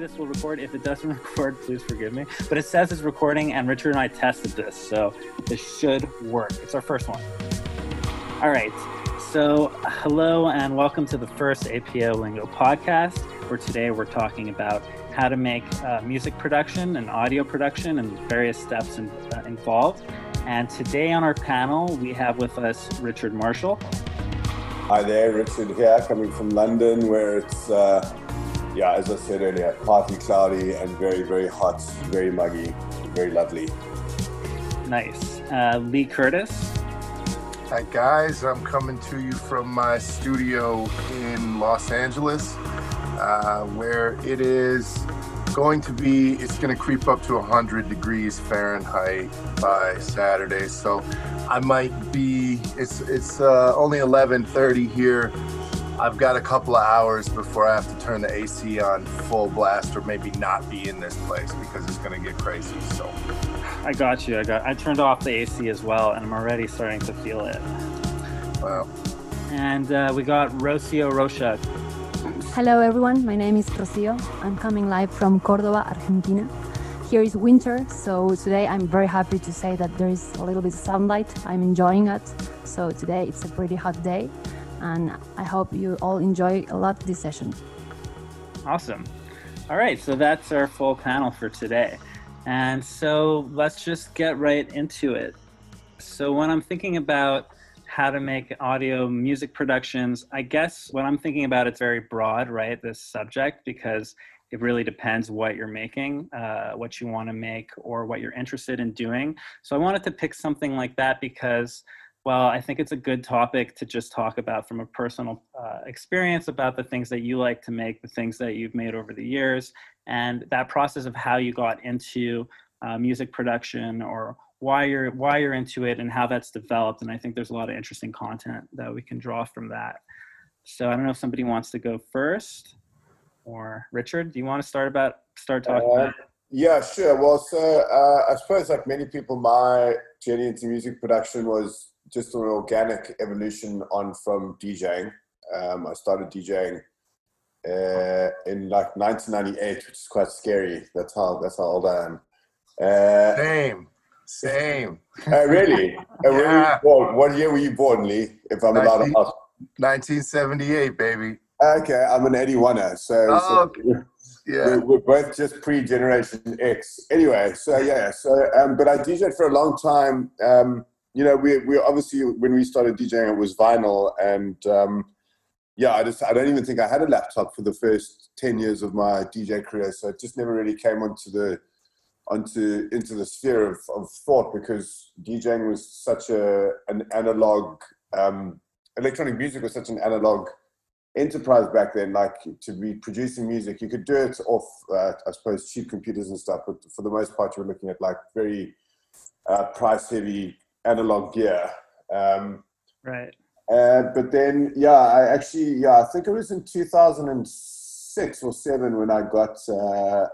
this will record. If it doesn't record, please forgive me. But it says it's recording, and Richard and I tested this, so this should work. It's our first one. All right. So, hello and welcome to the first APO Lingo podcast, where today we're talking about how to make uh, music production and audio production and various steps in, uh, involved. And today on our panel, we have with us Richard Marshall. Hi there, Richard here, coming from London, where it's, uh, yeah, as I said earlier, partly cloudy and very, very hot, very muggy, very lovely. Nice. Uh, Lee Curtiss. Hi, guys. I'm coming to you from my studio in Los Angeles, uh, where it is going to be, it's going to creep up to 100 degrees Fahrenheit by Saturday. So I might be, it's, it's uh, only 11.30 here. I've got a couple of hours before I have to turn the AC on full blast or maybe not be in this place because it's going to get crazy. So I got you. I got. I turned off the AC as well, and I'm already starting to feel it. Wow. And uh, we got Rocio Rocha. Hello, everyone. My name is Rocio. I'm coming live from Cordoba, Argentina. Here is winter, so today I'm very happy to say that there is a little bit of sunlight. I'm enjoying it. So today it's a pretty hot day, and I hope you all enjoy a lot this session. Awesome. All right, so that's our full panel for today. And so let's just get right into it. So, when I'm thinking about how to make audio music productions, I guess what I'm thinking about it's very broad, right? This subject, because it really depends what you're making, uh, what you want to make, or what you're interested in doing. So, I wanted to pick something like that because well, I think it's a good topic to just talk about from a personal uh, experience about the things that you like to make, the things that you've made over the years, and that process of how you got into uh, music production or why you're why you're into it and how that's developed. And I think there's a lot of interesting content that we can draw from that. So I don't know if somebody wants to go first, or Richard, do you want to start about start talking? Uh, about yeah, sure. Well, so uh, I suppose like many people, my journey into music production was just an organic evolution on from DJing. Um, I started DJing uh, in like 1998, which is quite scary. That's how that's how old I am. Uh, same, same. Uh, really? Uh, yeah. What year were you born, Lee? If I'm 19, allowed to ask. 1978, baby. Okay, I'm an 81er, so, oh, so okay. yeah, we're, we're, both just pre-generation X. Anyway, so yeah, so um, but I DJed for a long time. Um, you know, we we obviously when we started DJing, it was vinyl, and um, yeah, I just I don't even think I had a laptop for the first ten years of my DJ career, so it just never really came onto the onto into the sphere of, of thought because DJing was such a an analog um, electronic music was such an analog enterprise back then. Like to be producing music, you could do it off, uh, I suppose, cheap computers and stuff, but for the most part, you were looking at like very uh, price heavy analog gear. Um, right. Uh, but then, yeah, I actually, yeah, I think it was in 2006 or seven when I got, uh,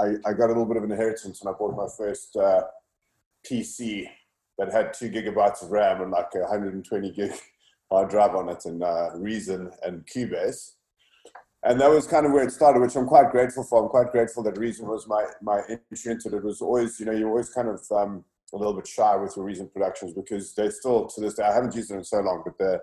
I, I got a little bit of an inheritance and I bought my first uh, PC that had two gigabytes of RAM and like a 120 gig hard drive on it and uh, Reason and Cubase. And that was kind of where it started, which I'm quite grateful for. I'm quite grateful that Reason was my, my entry into it. It was always, you know, you always kind of, um, a little bit shy with your Reason Productions because they still to this day I haven't used it in so long, but they're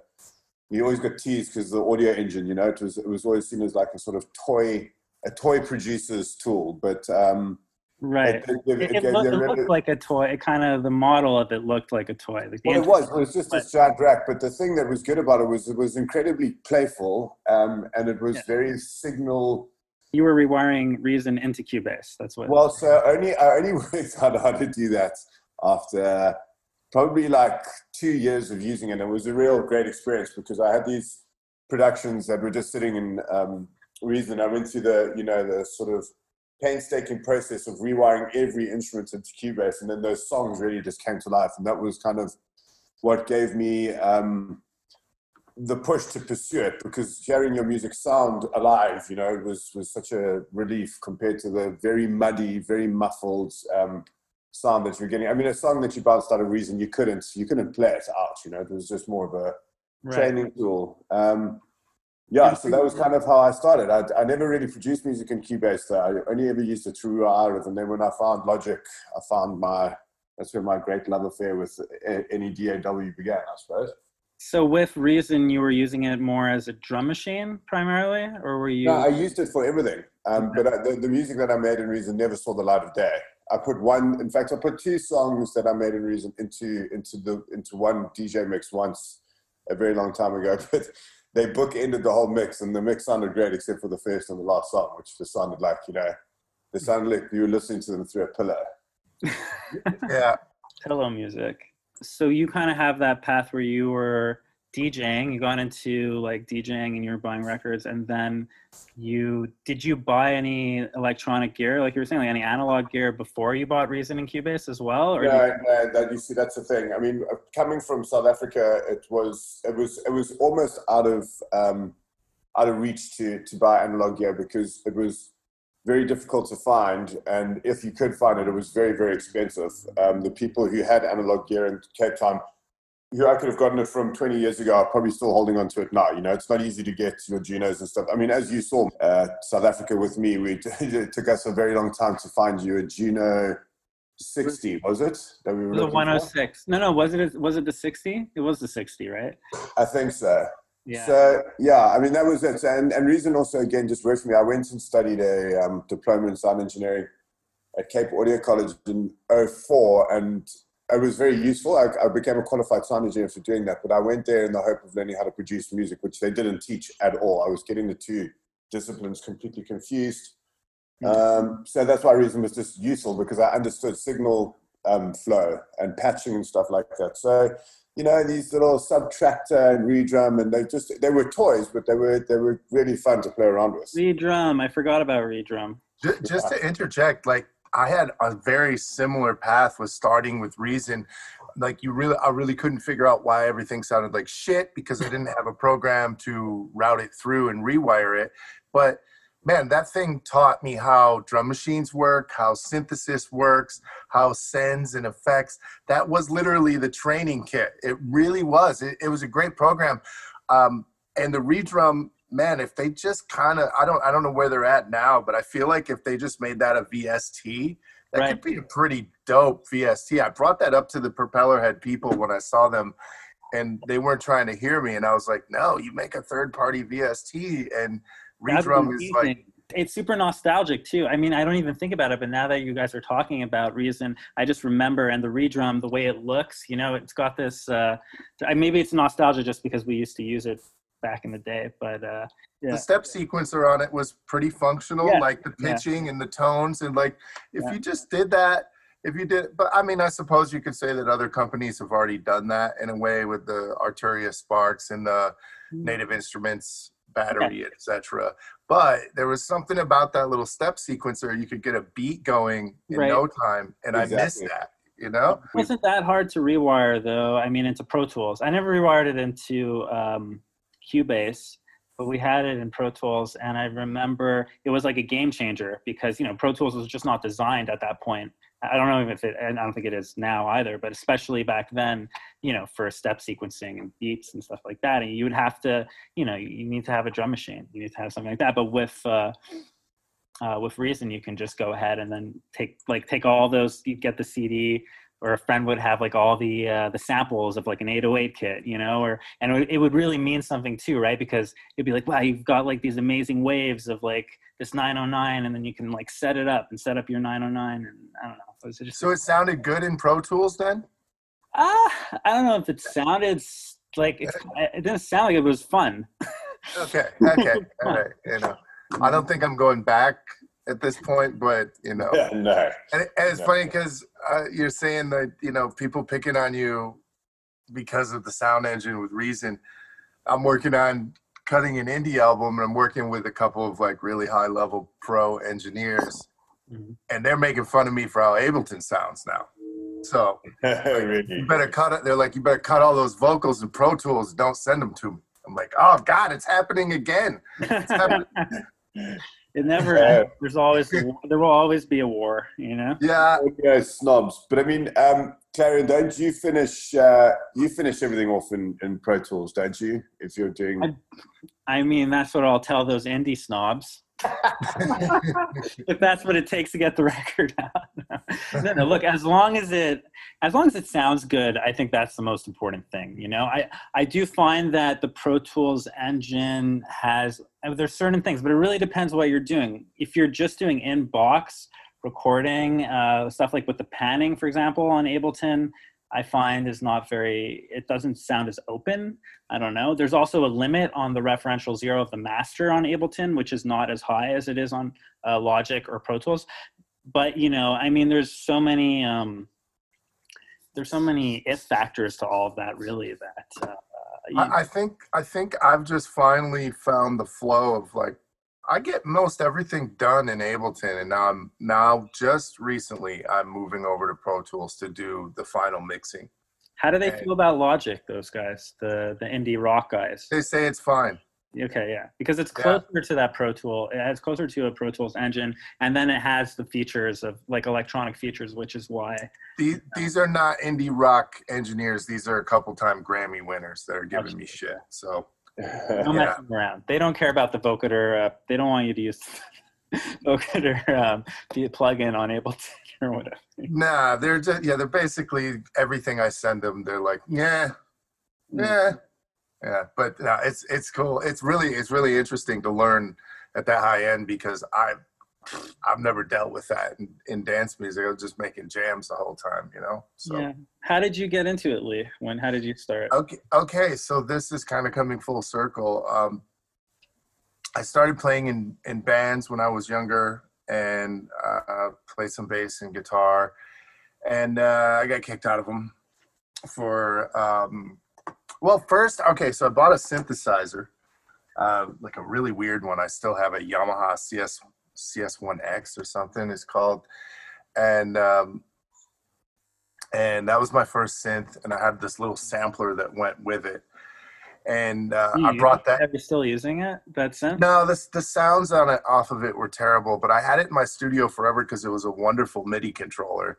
we always got teased because the audio engine, you know, it was it was always seen as like a sort of toy a toy producer's tool, but um, right. It, it, it, it looked, looked, like a toy. It kind of the model of it looked like a toy. Like well, it was. It was just a giant rack. But the thing that was good about it was it was incredibly playful, um, and it was yeah. very signal you were rewiring Reason into Cubase. That's what. Well, so only I only worked out how to do that after probably like two years of using it. It was a real great experience because I had these productions that were just sitting in um, Reason. I went through the, you know, the sort of painstaking process of rewiring every instrument into Cubase, and then those songs really just came to life. And that was kind of what gave me um, the push to pursue it because hearing your music sound alive, you know, was was such a relief compared to the very muddy, very muffled um, sound that you're getting. I mean, a song that you bounced out of Reason, you couldn't you couldn't play it out. You know, it was just more of a right. training tool. Um, yeah, so that was kind of how I started. I, I never really produced music in Cubase. I only ever used it True and then when I found Logic, I found my that's where my great love affair with any DAW began, I suppose. So with Reason, you were using it more as a drum machine primarily, or were you? No, I used it for everything. Um, but I, the, the music that I made in Reason never saw the light of day. I put one. In fact, I put two songs that I made in Reason into into the into one DJ mix once, a very long time ago. But they book ended the whole mix, and the mix sounded great except for the first and the last song, which just sounded like you know, they sounded like you were listening to them through a pillow. yeah, pillow music. So you kind of have that path where you were DJing, you got into like DJing and you were buying records, and then you did you buy any electronic gear, like you were saying, like any analog gear before you bought Reason and Cubase as well? Or yeah, you... that, you see, that's the thing. I mean, uh, coming from South Africa, it was it was it was almost out of um, out of reach to to buy analog gear because it was very difficult to find, and if you could find it, it was very very expensive. Um, the people who had analog gear in Cape Town who I could have gotten it from 20 years ago are probably still holding on to it now. You know, it's not easy to get your Junos and stuff. I mean, as you saw, uh, South Africa with me, we it took us a very long time to find you a Juno 60, was it? That we were the 106. For? No, no, was it was it the 60? It was the 60, right? I think so. Yeah. So yeah, I mean that was it. And and reason also again just worked for me. I went and studied a um, diploma in sound engineering at Cape Audio College in 04 and it was very useful. I, I, became a qualified sound engineer for doing that, but I went there in the hope of learning how to produce music, which they didn't teach at all. I was getting the two disciplines completely confused. Hmm. Um, so that's why reason was just useful because I understood signal um, flow and patching and stuff like that. So, you know, these little subtractor and redrum, and they just they were toys, but they were they were really fun to play around with. Redrum, I forgot about redrum. Just, just to interject, like I had a very similar path with starting with Reason. Like you really, I really couldn't figure out why everything sounded like shit because I didn't have a program to route it through and rewire it. But man, that thing taught me how drum machines work, how synthesis works, how sends and effects. That was literally the training kit. It really was. It, it was a great program. Um, and the redrum man, if they just kind of, I don't, I don't know where they're at now, but I feel like if they just made that a VST, that right. could be a pretty dope VST. I brought that up to the Propellerhead people when I saw them, and they weren't trying to hear me, and I was like, no, you make a third party VST, and redrum is like. It's super nostalgic too. I mean, I don't even think about it, but now that you guys are talking about Reason, I just remember and the redrum, the way it looks. You know, it's got this. Uh, maybe it's nostalgia just because we used to use it back in the day. But uh, yeah. the step sequencer on it was pretty functional, yeah. like the pitching yeah. and the tones, and like if you just did that. If you did, but I mean, I suppose you could say that other companies have already done that in a way with the Arturia Sparks and the mm-hmm. Native Instruments battery, yeah. etc. But there was something about that little step sequencer. You could get a beat going in right. no time, and exactly. I missed that. You know, it wasn't that hard to rewire though. I mean, into Pro Tools. I never rewired it into um, Cubase, but we had it in Pro Tools, and I remember it was like a game changer because you know Pro Tools was just not designed at that point. I don't know if it, and I don't think it is now either, but especially back then, you know, for step sequencing and beats and stuff like that, and you would have to, you know, you need to have a drum machine, you need to have something like that. But with uh, uh, with Reason, you can just go ahead and then take like take all those, you get the CD, or a friend would have like all the uh, the samples of like an 808 kit, you know, or and it would really mean something too, right? Because it'd be like, wow, you've got like these amazing waves of like this 909, and then you can like set it up and set up your 909, and I don't know. So, it, just, so it sounded good in Pro Tools then? Ah, uh, I don't know if it sounded like it, it didn't sound like it was fun. okay, okay, all right. You know, I don't think I'm going back at this point, but you know, yeah, no. And, and it's no. funny because uh, you're saying that you know people picking on you because of the sound engine with reason. I'm working on cutting an indie album, and I'm working with a couple of like really high level pro engineers, mm-hmm. and they're making fun of me for how Ableton sounds now. So like, you better cut it. They're like, you better cut all those vocals and Pro Tools. Don't send them to me. I'm like, oh God, it's happening again. It's happening. It never. Yeah. ends. There's always there will always be a war. You know. Yeah, audio snobs. But I mean, um, Clarian, don't you finish? Uh, you finish everything off in, in Pro Tools, don't you? If you're doing, I- I mean, that's what I'll tell those indie snobs. if that's what it takes to get the record out. no, no, look, as long as it as long as it sounds good, I think that's the most important thing. You know, I I do find that the Pro Tools engine has uh, there's certain things, but it really depends what you're doing. If you're just doing in box recording uh, stuff like with the panning, for example, on Ableton. I find is not very, it doesn't sound as open. I don't know. There's also a limit on the referential zero of the master on Ableton, which is not as high as it is on uh, Logic or Pro Tools. But you know, I mean, there's so many um, there's so many if factors to all of that, really. That uh, you, I, I think I think I've just finally found the flow of like I get most everything done in Ableton, and now I'm now just recently I'm moving over to Pro Tools to do the final mixing. how do they okay. feel about Logic? Those guys, the the indie rock guys. They say it's fine. Okay, yeah, because it's Yeah. closer to that Pro Tool. It's closer to a Pro Tools engine, and then it has the features of like electronic features, which is why These these are not indie rock engineers. These are a couple time Grammy winners that are giving me shit. So no Yeah. messing around. They don't care about the vocoder. Uh, they don't want you to use vocoder um, the plugin on Ableton or whatever. nah, they're just yeah, they're basically everything I send them. They're like yeah, yeah, yeah. But no, it's it's cool. It's really it's really interesting to learn at that high end because I I've never dealt with that in, in dance music. I was just making jams the whole time, you know. So Yeah. How did you get into it, Lee? When? How did you start? Okay, okay. So this is kind of coming full circle. Um, I started playing in in bands when I was younger, and uh, played some bass and guitar, and uh, I got kicked out of them for. Um, well, first, okay. So I bought a synthesizer, uh, like a really weird one. I still have a Yamaha CS CS1X or something. It's called, and um, and that was my first synth and i had this little sampler that went with it and uh, i brought that Are you still using it? That synth? no the, the sounds on it off of it were terrible but i had it in my studio forever because it was a wonderful midi controller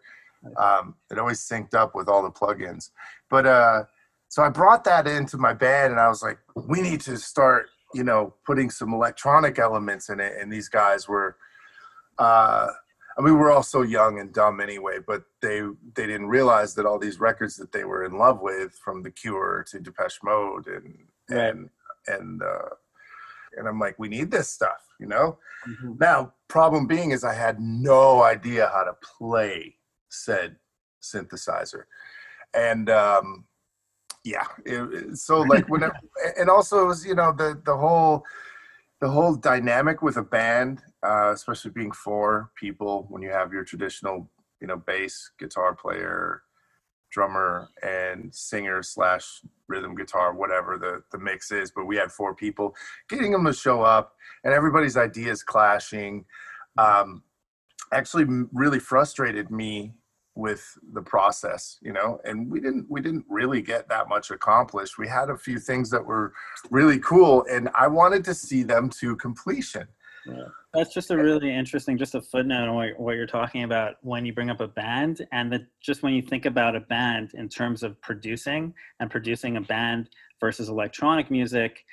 um, it always synced up with all the plugins but uh, so i brought that into my band and i was like we need to start you know putting some electronic elements in it and these guys were uh, I mean, we were all so young and dumb anyway, but they they didn't realize that all these records that they were in love with, from The Cure to Depeche Mode, and Right. and and uh, and I'm like, we need this stuff, you know. Mhm. Now, problem being is I had no idea how to play said synthesizer, and um, yeah, it, it- so like when, and also it was you know the the whole the whole dynamic with a band, uh, especially being four people, when you have your traditional you know bass, guitar player, drummer, and singer slash rhythm guitar, whatever the the mix is, but we had four people, getting them to show up, and everybody's ideas clashing. Um, actually really frustrated me with the process you know and we didn't we didn't really get that much accomplished. We had a few things that were really cool and i wanted to see them to completion. That's just a really interesting, just a footnote on what, what you're talking about when you bring up a band, and that just when you think about a band in terms of producing and producing a band versus electronic music,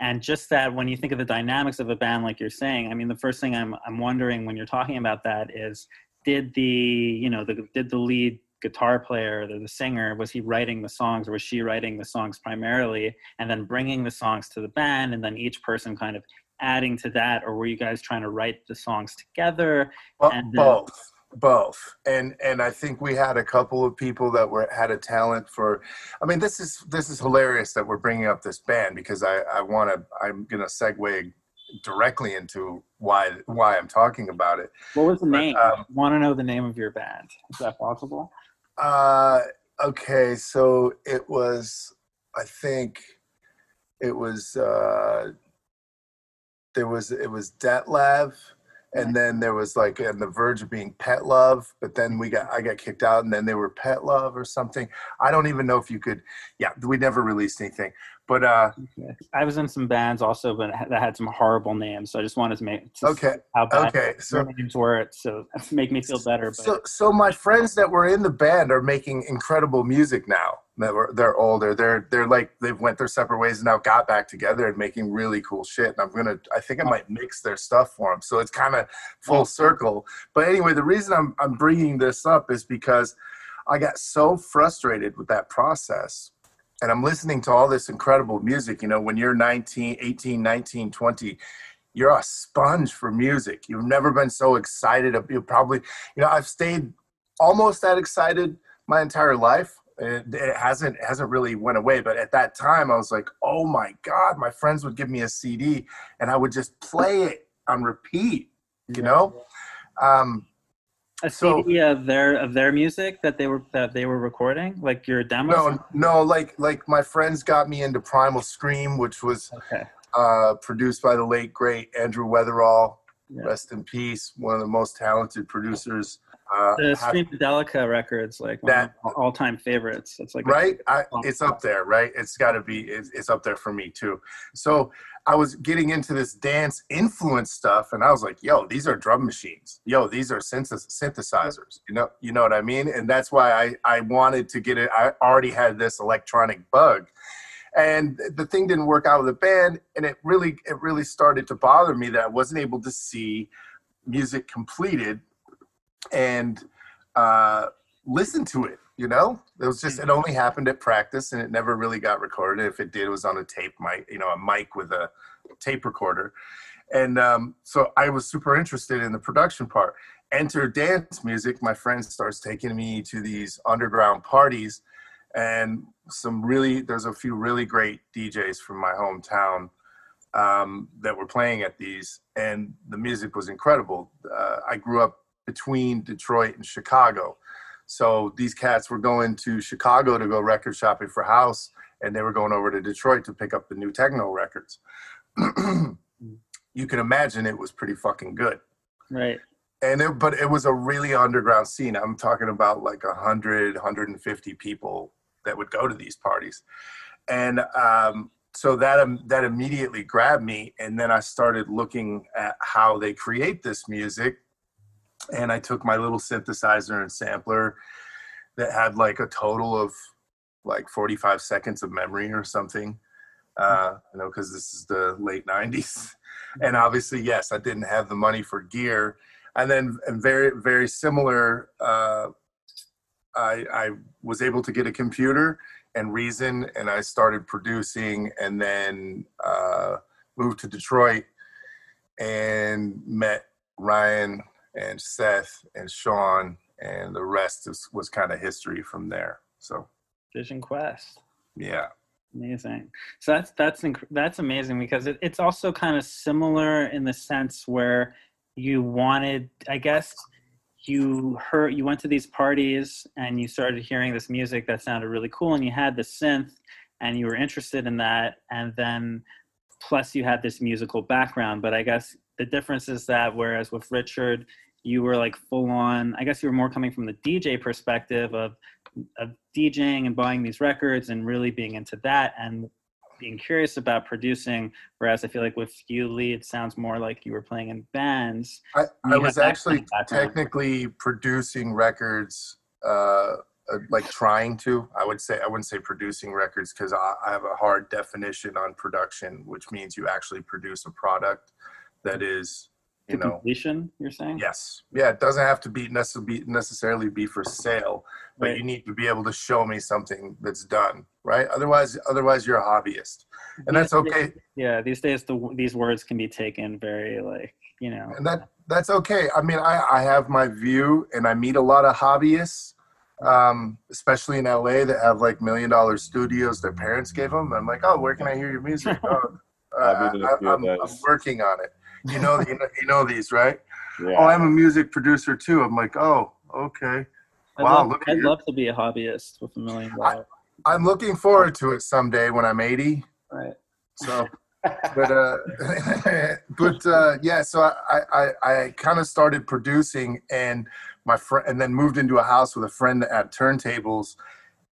and just that when you think of the dynamics of a band, like you're saying, I mean, the first thing I'm I'm wondering when you're talking about that is, did the you know the did the lead guitar player the, the singer was he writing the songs or was she writing the songs primarily and then bringing the songs to the band and then each person kind of adding to that? Or were you guys trying to write the songs together Bo- And, uh, both both. And and i think we had a couple of people that were had a talent for i mean this is this is hilarious that we're bringing up this band because i i want to i'm gonna segue directly into why why i'm talking about it. What was the But, name? um, want to know the name of your band? Is that possible? Uh, okay, so it was, I think, it was, uh, there was, it was Detlev, and then there was like on the verge of being Pet Love, but then we got I got kicked out, and then they were Pet Love or something. I don't even know if you could. Yeah, we never released anything, but uh, Okay. I was in some bands also, but that had some horrible names. So I just wanted to make to okay, how bad okay. So names were, it. so make me feel better. But so so my friends that were in the band are making incredible music now. That were they're older. They're they're like they've went their separate ways and now got back together and making really cool shit. And I'm gonna I think I might mix their stuff for them. So it's kind of full circle. But anyway, the reason I'm I'm bringing this up is because I got so frustrated with that process. And I'm listening to all this incredible music. You know, when you're 19, 18, 19, 20, you're a sponge for music. You've never been so excited. You probably, you know, I've stayed almost that excited my entire life. It, it hasn't it hasn't really went away, but at that time I was like, oh my god, my friends would give me a CD and I would just play it on repeat. You know, um, a so- CD of their of their music that they were that they were recording, like your demo. no, no, like like my friends got me into Primal Scream, which was Okay. uh, produced by the late great Andrew Weatherall. Yeah. Rest in peace, one of the most talented producers. Uh, The Screamadelica records, like one That- all-time favorites. It's like right? I, it's up there right? It's got to be it's, it's up there for me too. So i was getting into this dance influence stuff and i was like yo these are drum machines. Yo these are synth- synthesizers you know you know what i mean? And that's why i i wanted to get it i already had this electronic bug. And the thing didn't work out with the band and it really it really started to bother me that i wasn't able to see music completed and uh listen to it you know? It was just it only happened at practice and it never really got recorded. If it did it was on a tape mic you know a mic with a tape recorder. And um, so i was super interested in the production part. Enter dance music my friend starts taking me to these underground parties and some really there's a few really great djs from my hometown um, that were playing at these and the music was incredible. Uh, i grew up between detroit and chicago so these cats were going to Chicago to go record shopping for house, and they were going over to Detroit to pick up the new techno records. you can imagine it was pretty fucking good. right. And it, but it was a really underground scene. I'm talking about like 100, 150 people that would go to these parties. And um, so that um, that immediately grabbed me and then I started looking at how they create this music and I took my little synthesizer and sampler that had like a total of like 45 seconds of memory or something. Uh, you know, because this is the late 90s. And obviously, yes, I didn't have the money for gear. And then, and very, very similar, uh, I, I was able to get a computer and Reason, and I started producing and then uh, moved to Detroit and met Ryan and Seth and Sean, and the rest is, was kind of history from there. So Visionquest. yeah, Amazing. So that's that's inc- that's amazing because it, it's also kind of similar in the sense where you wanted, I guess, you heard you went to these parties and you started hearing this music that sounded really cool, and you had the synth, and you were interested in that, and then plus you had this musical background. But I guess the difference is that whereas with Richard, you were like full on. I guess you were more coming from the DJ perspective of of DJing and buying these records and really being into that and being curious about producing. Whereas I feel like with you, Lee, it sounds more like you were playing in bands. I, I was actually technically producing records, uh, uh, like trying to. I would say I wouldn't say producing records because I, I have a hard definition on production, which means you actually produce a product that is, you To know, completion, you're saying? Yes. Yeah, it doesn't have to be necessarily necessarily be for sale, but Right. you need to be able to show me something that's done, right? Otherwise otherwise you're a hobbyist. And that's These days- okay. Yeah, these days the, these words can be taken very like you know. And that that's okay. I mean, I I have my view and I meet a lot of hobbyists um, especially in LA that have like million dollar studios their parents gave them. I'm like, "Oh, where can I hear your music?" oh, uh, I've been to a I, few of I'm, I'm working on it. You know, you know, you know these, right? Yeah. Oh, I'm a music producer too. I'm like, "Oh, okay." I'd, Wow, love, look I'd your- love to be a hobbyist with a million dollars. I'm looking forward to it someday when I'm 80. Right. So but uh, but uh, yeah, so I I, I kind of started producing and my friend, and then moved into a house with a friend at turntables,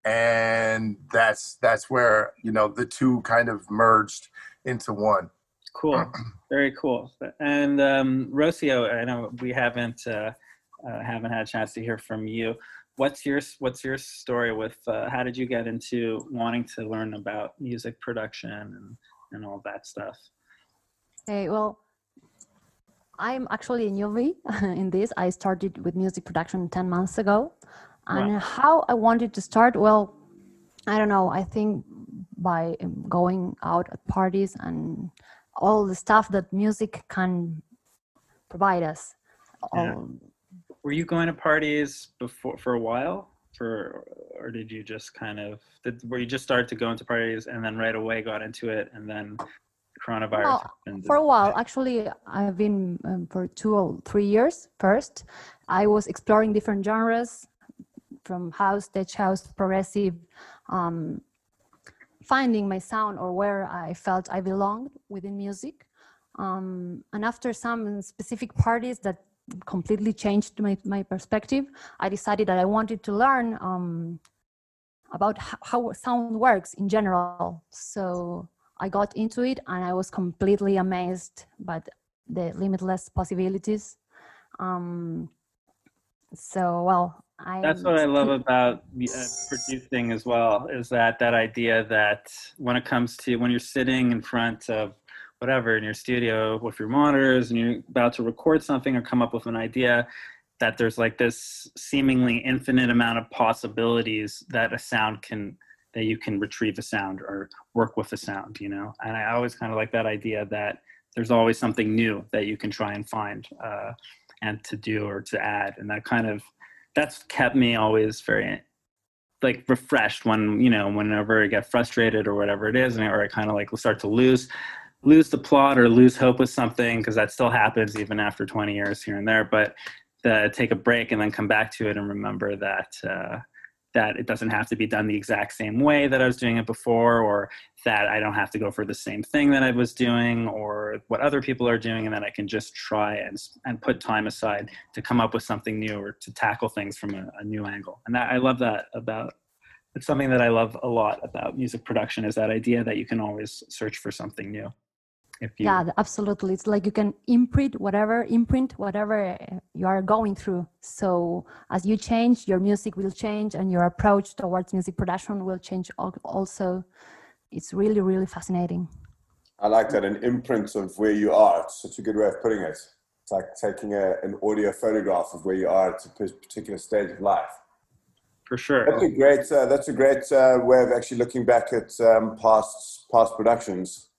and that's that's where you know the two kind of merged into one. Cool, very cool. And um, Rocio, I know we haven't uh, uh, haven't had a chance to hear from you. What's your What's your story with? Uh, how did you get into wanting to learn about music production and and all that stuff? Hey, well, I'm actually a newbie in this. I started with music production 10 months ago. And wow. how I wanted to start, well, I don't know. I think by um, going out at parties and all the stuff that music can provide us. Yeah. Were you going to parties before for a while? For or did you just kind of did were you just start to go into parties and then right away got into it and then coronavirus well, for a while actually i've been um, for two or three years first i was exploring different genres from house tech house progressive um, finding my sound or where i felt i belonged within music um, and after some specific parties that completely changed my, my perspective i decided that i wanted to learn um, about how sound works in general so I got into it and I was completely amazed by the limitless possibilities. Um, so, well, I. That's what I love about uh, producing as well. Is that that idea that when it comes to when you're sitting in front of whatever in your studio with your monitors and you're about to record something or come up with an idea, that there's like this seemingly infinite amount of possibilities that a sound can that you can retrieve a sound or work with a sound, you know? And I always kind of like that idea that there's always something new that you can try and find uh, and to do or to add. And that kind of, that's kept me always very like refreshed when, you know, whenever I get frustrated or whatever it is, and or I kind of like start to lose, lose the plot or lose hope with something, because that still happens even after 20 years here and there. But the, take a break and then come back to it and remember that, uh, that it doesn't have to be done the exact same way that I was doing it before, or that I don't have to go for the same thing that I was doing, or what other people are doing, and that I can just try and, and put time aside to come up with something new or to tackle things from a, a new angle. And that, I love that about it's something that I love a lot about music production is that idea that you can always search for something new if you yeah absolutely. It's like you can imprint whatever imprint whatever you are going through. So as you change your music will change and your approach towards music production will change also. It's really really fascinating. I like that an imprint of where you are it's such a good way of putting it. It's like taking a, an audio photograph of where you are at a particular stage of life. For sure. That's a great uh, that's a great uh, way of actually looking back at um, past past productions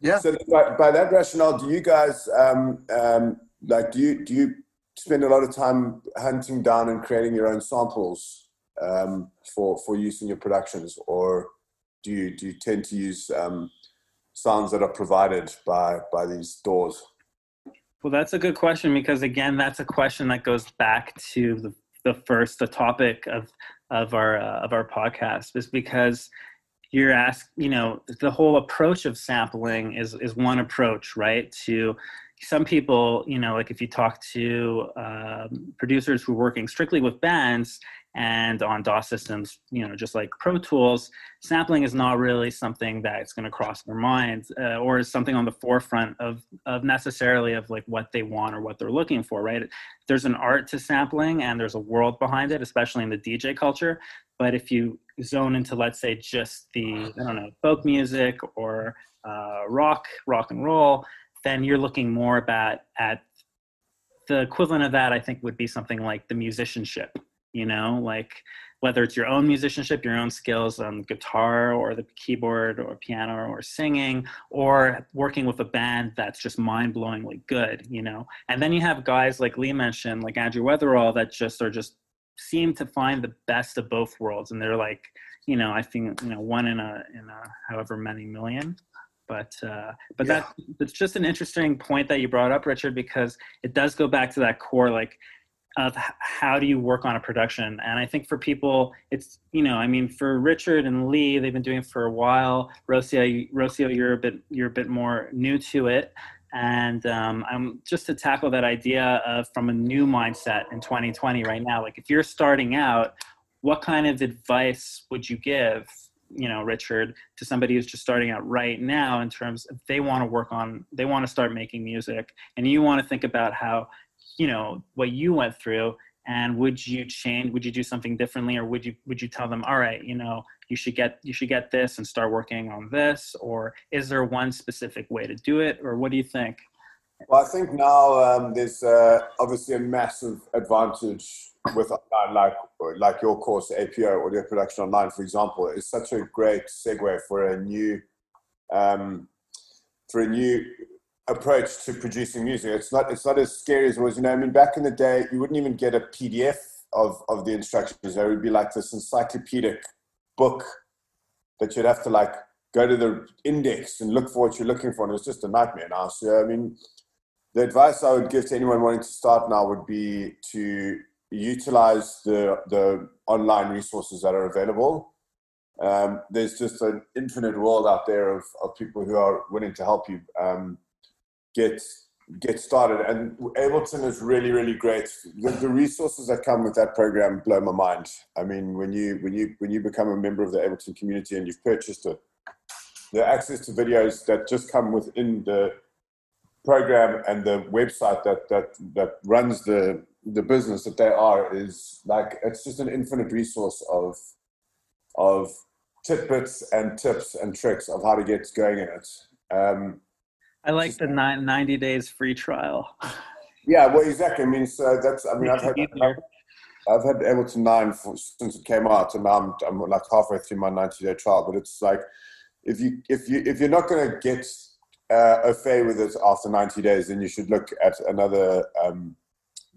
yeah. So by, by that rationale, do you guys um, um, like do you do you spend a lot of time hunting down and creating your own samples um, for for use in your productions, or do you do you tend to use um, sounds that are provided by by these DAWs? Well, that's a good question because again, that's a question that goes back to the the first the topic of of our uh, of our podcast is because you're asked you know the whole approach of sampling is is one approach right to some people you know like if you talk to um, producers who are working strictly with bands and on DOS systems, you know, just like Pro Tools, sampling is not really something that's going to cross their minds uh, or is something on the forefront of, of necessarily of like what they want or what they're looking for, right? There's an art to sampling and there's a world behind it, especially in the DJ culture. But if you zone into, let's say, just the, I don't know, folk music or uh, rock, rock and roll, then you're looking more about at the equivalent of that, I think, would be something like the musicianship you know? Like whether it's your own musicianship your own skills on guitar or the keyboard or piano or singing or working with a band that's just mind-blowingly good you know? And then you have guys like lee mentioned like andrew weatherall that just are just seem to find the best of both worlds and they're like you know i think you know one in a in a however many million. But uh, but yeah. that it's just an interesting point that you brought up richard because it does go back to that core like of how do you work on a production? And i think for people it's you know i mean for richard and lee they've been doing it for a while. Rocio rocio you're a bit you're a bit more new to it and um, i'm just to tackle that idea of from a new mindset in 2020 right now like if you're starting out what kind of advice would you give you know richard to somebody who's just starting out right now in terms of they want to work on they want to start making music and you want to think about how you know what you went through and would you change would you do something differently or would you would you tell them all right you know you should get you should get this and start working on this or is there one specific way to do it or what do you think? Well i think now um, there's uh, obviously a massive advantage with online like like your course apo audio production online for example. Is such a great segue for a new um, for a new approach to producing music. It's not it's not as scary as it was. You know, I mean, back in the day, you wouldn't even get a PDF of of the instructions. There would be like this encyclopedic book that you'd have to like go to the index and look for what you're looking for, and it's just a nightmare now. So, I mean, the advice I would give to anyone wanting to start now would be to utilize the the online resources that are available. Um, there's just an infinite world out there of, of people who are willing to help you. Um, get get started. And Ableton is really, really great. The, the, resources that come with that program blow my mind. I mean, when you when you when you become a member of the Ableton community and you've purchased it, the access to videos that just come within the program and the website that that that runs the the business that they are is like it's just an infinite resource of of tidbits and tips and tricks of how to get going in it. Um, I like the 90 days free trial. Yeah, well, exactly. I mean, so that's, I mean, I've had, I've, had Ableton 9 for, since it came out, and now I'm, I'm like halfway through my 90 day trial. But it's like, if you if you if you're not going to get uh, a fay with it after 90 days, then you should look at another um,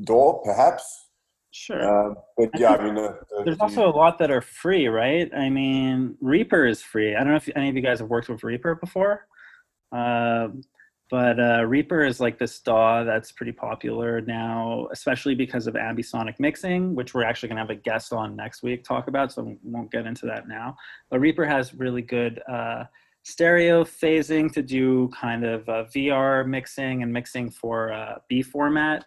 DAW, perhaps. Sure. Uh, but yeah, I mean, uh, there's also a lot that are free, right? I mean, Reaper is free. I don't know if any of you guys have worked with Reaper before. Uh, but uh, Reaper is like this DAW that's pretty popular now, especially because of ambisonic mixing, which we're actually going to have a guest on next week talk about. So we won't get into that now. But Reaper has really good uh, stereo phasing to do kind of uh, VR mixing and mixing for uh, B format.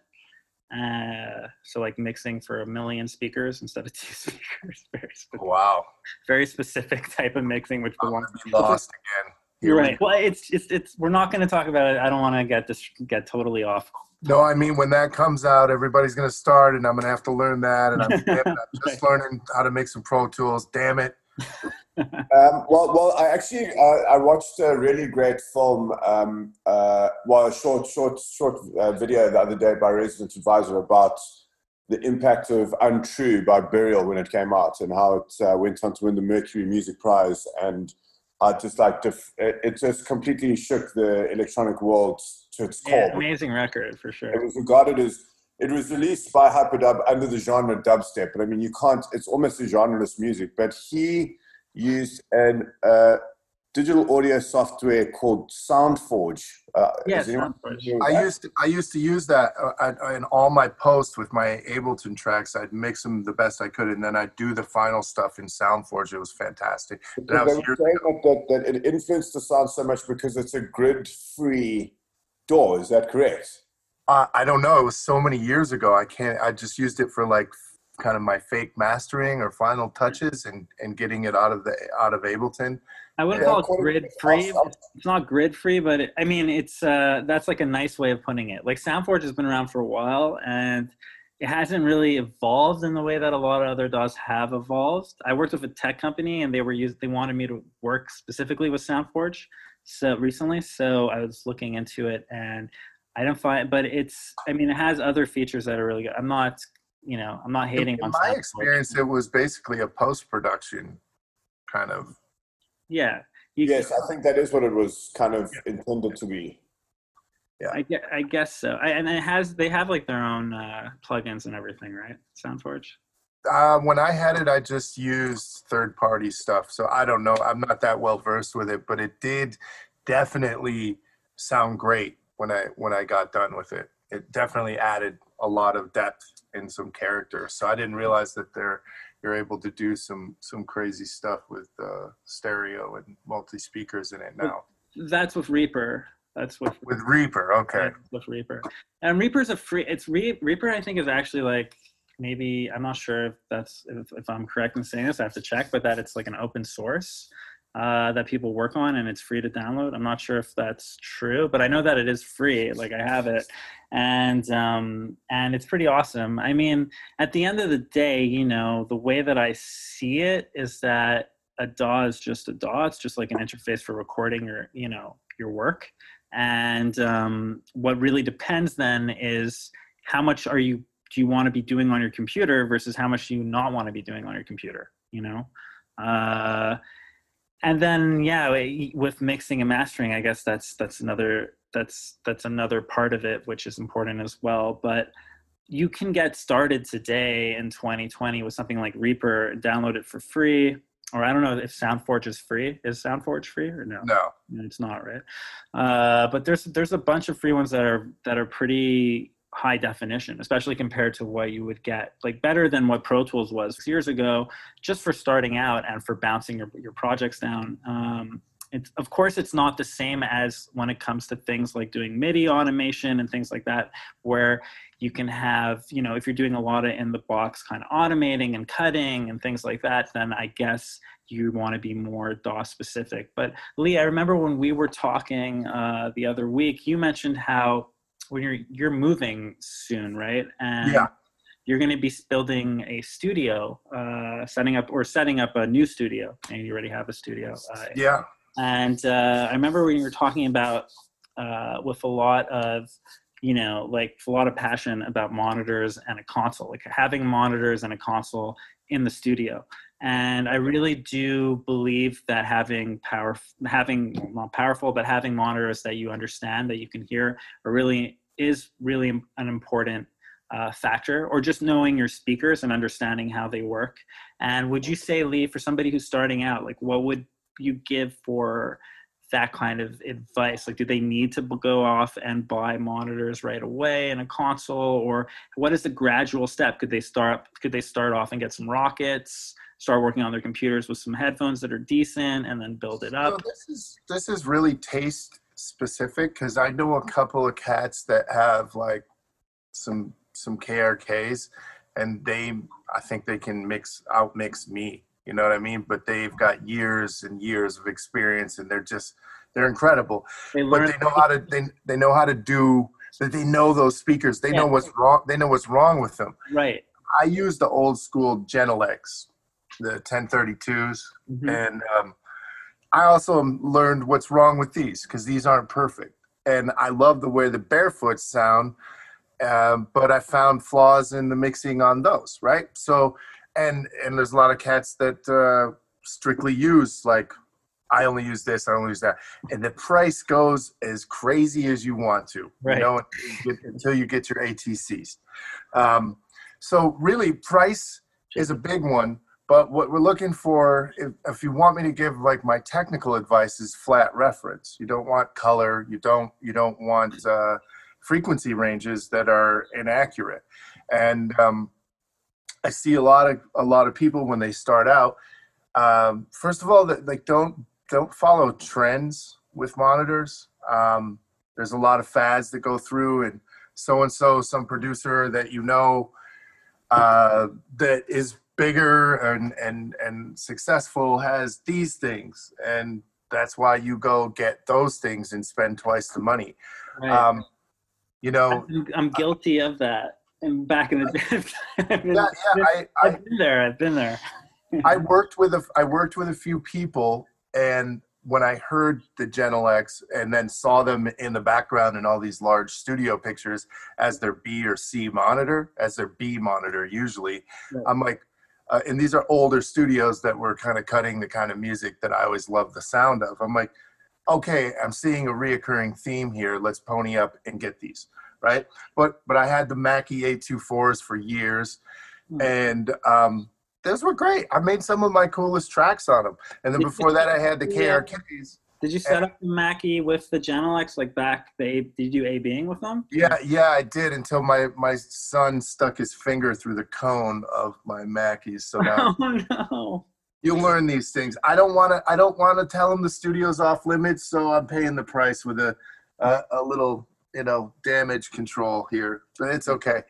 Uh, so like mixing for a million speakers instead of two speakers. Very specific, wow. Very specific type of mixing, which we want to be lost again. You're right. Well, it's it's it's we're not going to talk about it. I don't want to get this get totally off. No, I mean when that comes out, everybody's going to start, and I'm going to have to learn that, and I'm, I'm just right. learning how to make some Pro Tools. Damn it. um, well, well, I actually uh, I watched a really great film, um, uh, well, a short, short, short uh, video the other day by Resident Advisor about the impact of Untrue by Burial when it came out and how it uh, went on to win the Mercury Music Prize and I just like def- it just completely shook the electronic world to its core. Yeah, amazing record for sure. It was regarded as it was released by Hyperdub under the genre dubstep, but I mean you can't. It's almost a genreless music. But he used an uh, digital audio software called SoundForge. Uh, yes, SoundForge. I used to, I used to use that uh, in all my posts with my Ableton tracks. I'd mix them the best I could, and then I'd do the final stuff in SoundForge. It was fantastic. That, was that, that, that it influenced the sound so much because it's a grid-free DAW. Is that correct? Uh, I don't know. It was so many years ago. I can't. I just used it for like kind of my fake mastering or final touches and and getting it out of the out of Ableton. I wouldn't yeah, call it grid free. It's not grid free, but it, I mean, it's uh, that's like a nice way of putting it. Like SoundForge has been around for a while, and it hasn't really evolved in the way that a lot of other DAWs have evolved. I worked with a tech company, and they were used. They wanted me to work specifically with SoundForge, so recently. So I was looking into it, and I don't find. But it's. I mean, it has other features that are really good. I'm not. You know, I'm not hating in on. my experience, it was basically a post production kind of yeah. yes, I think that is what it was kind of yeah. intended to be. Yeah, I guess, I guess so. I, and it has they have like their own uh, plugins and everything, right? SoundForge. Uh, when I had it, I just used third party stuff, so I don't know. I'm not that well versed with it, but it did definitely sound great when I when I got done with it. It definitely added a lot of depth in some character. So I didn't realize that they're you're able to do some some crazy stuff with uh, stereo and multi speakers in it now. That's with Reaper. That's with with Reaper. Okay. With Reaper, and Reaper's a free. It's Re, Reaper. I think is actually like maybe I'm not sure if that's if, if I'm correct in saying this. I have to check, but that it's like an open source uh, that people work on and it's free to download. I'm not sure if that's true, but I know that it is free. Like I have it, and um, and it's pretty awesome. I mean, at the end of the day, you know, the way that I see it is that a DAW is just a DAW. It's just like an interface for recording your you know your work, and um, what really depends then is how much are you do you want to be doing on your computer versus how much do you not want to be doing on your computer. You know. Uh, and then yeah with mixing and mastering i guess that's that's another that's that's another part of it which is important as well. But you can get started today in 2020 with something like reaper download it for free. Or i don't know if soundforge is free. Is soundforge free or no? No. It's not right? Uh, but there's there's a bunch of free ones that are that are pretty high definition, especially compared to what you would get, like better than what Pro Tools was years ago, just for starting out and for bouncing your, your projects down. Um, it's, of course, it's not the same as when it comes to things like doing MIDI automation and things like that, where you can have, you know, if you're doing a lot of in the box kind of automating and cutting and things like that, then I guess you want to be more DAW specific. But Lee, I remember when we were talking uh, the other week, you mentioned how when you're you're moving soon, right? And yeah. You're going to be building a studio, uh, setting up or setting up a new studio, and you already have a studio. Uh, yeah. And uh, I remember when you were talking about uh, with a lot of you know, like a lot of passion about monitors and a console, like having monitors and a console in the studio. And I really do believe that having power, having well, not powerful, but having monitors that you understand, that you can hear, are really is really an important uh, factor, or just knowing your speakers and understanding how they work. And would you say, Lee, for somebody who's starting out, like what would you give for that kind of advice? Like, do they need to go off and buy monitors right away and a console, or what is the gradual step? Could they start? Could they start off and get some Rokits? Start working on their computers with some headphones that are decent, and then build it up. So this is this is really taste specific because I know a couple of cats that have like some some KRKs, and they I think they can mix out mix me. You know what I mean? But they've got years and years of experience, and they're just they're incredible. They but they know how to they, they know how to do that. They know those speakers. They yeah. know what's wrong. They know what's wrong with them. Right. I use the old school Genelecs, the 1032s, mm-hmm. and um, I also learned what's wrong with these because these aren't perfect. And I love the way the barefoots sound, um, but I found flaws in the mixing on those, right? So, and and there's a lot of cats that uh, strictly use like I only use this, I only use that, and the price goes as crazy as you want to, right. you know, until you get, until you get your ATCs. Um, so really, price is a big one but what we're looking for, if, if, you want me to give like my technical advice, is flat reference. You don't want color. You don't you don't want uh, frequency ranges that are inaccurate. And um, I see a lot of a lot of people when they start out. Um, first of all, that like don't don't follow trends with monitors. Um, there's a lot of fads that go through, and so and so, some producer that you know uh, that is bigger and and and successful has these things. And that's why you go get those things and spend twice the money. Right. um, you know I'm, guilty of that and back in the day. Yeah, yeah I, I, have been there i've been there. I worked with a i worked with a few people and when I heard the Genelecs and then saw them in the background in all these large studio pictures as their B or C monitor, as their B monitor usually, right. I'm like, uh, and these are older studios that were kind of cutting the kind of music that I always loved the sound of. I'm like, okay, I'm seeing a reoccurring theme here. Let's pony up and get these, right? But but I had the Mackie A24s for years, mm-hmm. and um, those were great. I made some of my coolest tracks on them. And then before that, I had the KRKs. Did you set up Mackie with the Genelecs like back? The did you do A Bing with them? Yeah, yeah, I did until my my son stuck his finger through the cone of my Mackies. So now Oh no. you learn these things. I don't want to. I don't want to tell him the studio's off limits, so I'm paying the price with a a, a little you know damage control here. But it's okay.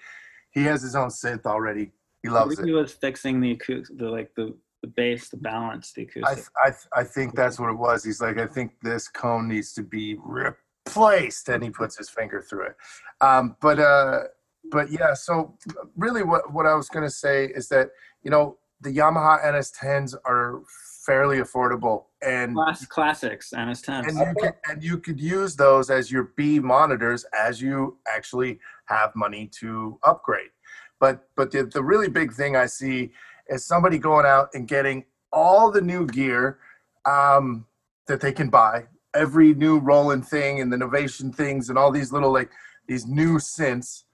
He has his own synth already. He loves think it. he was fixing the acoustic, the like the the bass, the balance, the I, acoustic. I I think that's what it was. He's like, I think this cone needs to be replaced, and he puts his finger through it. Um, but uh, but yeah. So really, what what I was gonna say is that you know the Yamaha NS10s are fairly affordable, and Class, classics, NS10. and you could and you could use those as your B monitors as you actually have money to upgrade. But but the, the really big thing I see is somebody going out and getting all the new gear um, that they can buy, every new Roland thing and the Novation things and all these little like these new synths,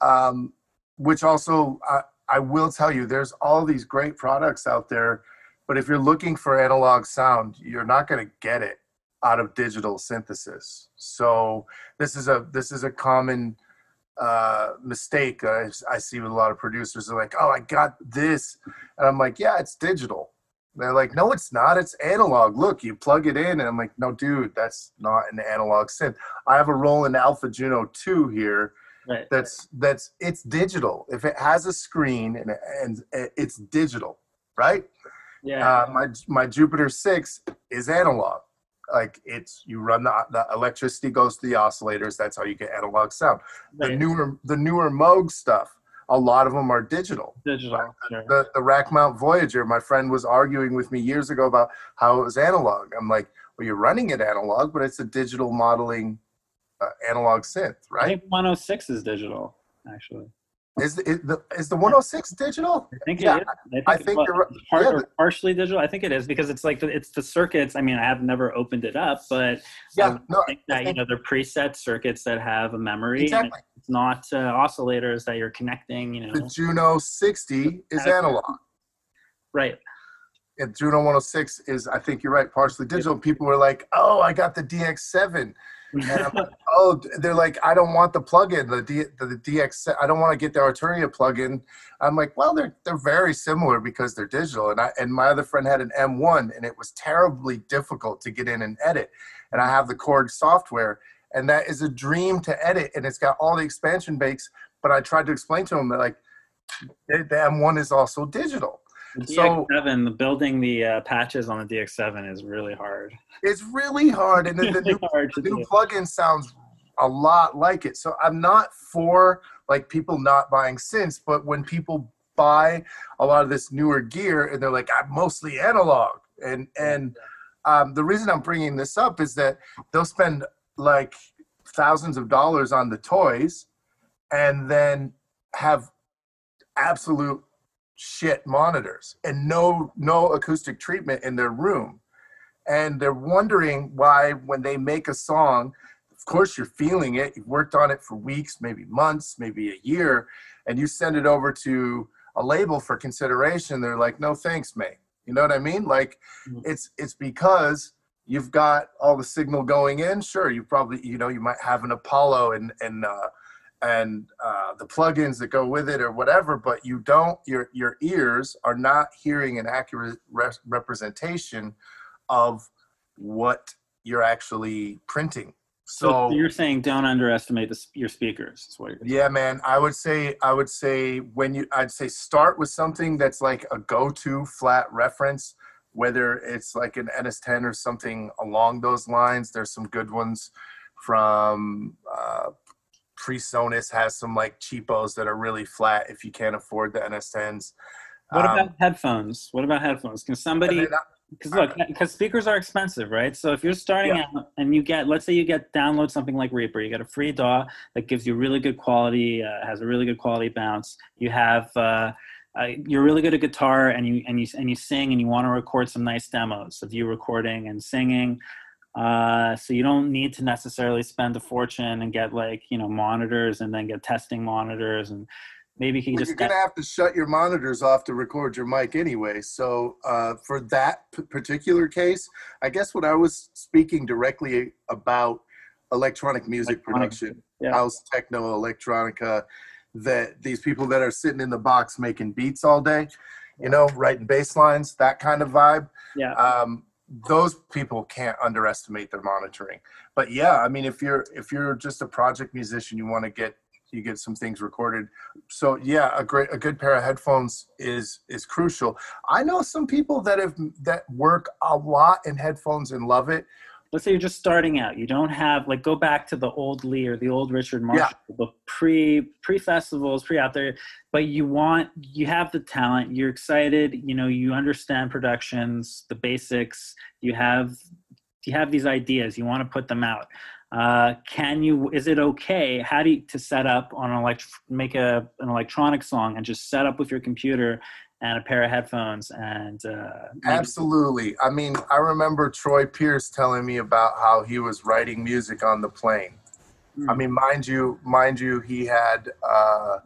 um, which also I, I will tell you, there's all these great products out there. But if you're looking for analog sound, you're not going to get it out of digital synthesis. So this is a this is a common uh, mistake I, I see with a lot of producers. They're like, "Oh, I got this," and I'm like, "Yeah, it's digital." They're like, "No, it's not. It's analog. Look, you plug it in." And I'm like, "No, dude, that's not an analog synth. I have a Roland Alpha Juno 2 here. right. That's that's it's digital. If it has a screen and and it's digital, right?" Yeah. Uh, my my Jupiter six is analog. Like it's you run the the electricity goes to the oscillators. That's how you get analog sound. The newer the newer Moog stuff, a lot of them are digital. digital. Sure. The the rack mount Voyager. My friend was arguing with me years ago about how it was analog. I'm like, well, you're running it analog, but it's a digital modeling uh, analog synth, I right? think 106 is digital, actually. Is the, is the is the 106 digital? I think Yeah, it is. I think was. you're right. Part, Yeah, partially digital. I think it is because it's like the, it's the circuits. I mean, I have never opened it up, but Yeah, I no, think I that you know they're preset circuits that have a memory. and exactly. It's not uh, oscillators that you're connecting. You know, The Juno 60 is analog. right? and Juno 106 is, I think you're right, partially digital. People were like, "Oh, I got the DX7," and I'm like, "Oh, they're like, I don't want the plug-in, the D, the, the DX. I don't want to get the Arturia plug-in." I'm like, "Well, they're they're very similar because they're digital." And I and my other friend had an M1, and it was terribly difficult to get in and edit. And I have the Korg software, and that is a dream to edit, and it's got all the expansion bakes. But I tried to explain to him that like, the the M1 is also digital. The So- DX7, the building the uh, patches on the DX7 is really hard. It's really hard, and then the new, the new plugin sounds a lot like it. So I'm not for like people not buying synths, but when people buy a lot of this newer gear and they're like, I'm mostly analog, and and um, the reason I'm bringing this up is that they'll spend like thousands of dollars on the toys, and then have absolute shit monitors and no no acoustic treatment in their room. And they're wondering why when they make a song of course you're feeling it. You've worked on it for weeks maybe months maybe a year and you send it over to a label for consideration. They're like no thanks mate. You know what i mean? Like Mhm. it's it's because you've got all the signal going in. Sure you probably you know you might have an apollo and and uh and uh, the plugins that go with it or whatever but you don't your your ears are not hearing an accurate re- representation of what you're actually printing. So, so you're saying don't underestimate the, your speakers. Is what you're yeah man. I would say i would say when you i'd say start with something that's like a go-to flat reference whether it's like an ns10 or something along those lines. There's some good ones from uh presonus has some like cheapos that are really flat if you can't afford the ns10s What Um, about headphones? What about headphones? Can somebody because look because speakers are expensive right so if you're starting Yeah. out and you get let's say you get download something like reaper you get a free daw that gives you really good quality uh, has a really good quality bounce you have uh, uh, you're really good at guitar and you and you and you sing and you want to record some nice demos of you recording and singing uh, so you don't need to necessarily spend a fortune and get like you know monitors and then get testing monitors and maybe he Well, just you're gonna have to shut your monitors off to record your mic anyway. So uh, for that p- particular case, I guess what I was speaking directly about electronic music Electronic, production, yeah. house techno, electronica, that these people that are sitting in the box making beats all day, you know, writing bass lines, that kind of vibe. yeah um, those people can't underestimate their monitoring. But yeah, I mean, if you're if you're just a project musician, you want to get you get some things recorded. So yeah, a great a good pair of headphones is is crucial. I know some people that have that work a lot in headphones and love it. Let's say you're just starting out you don't have like go back to the old lee or the old richard marshall the pre pre festivals pre out there but you want you have the talent you're excited you know you understand productions the basics you have you have these ideas you want to put them out. Uh, can you is it okay how do you to set up on an elect make a an electronic song and just set up with your computer and a pair of headphones and uh, Absolutely. I mean, I remember Troy Pierce telling me about how he was writing music on the plane. I mean, mind you, mind you, he had uh,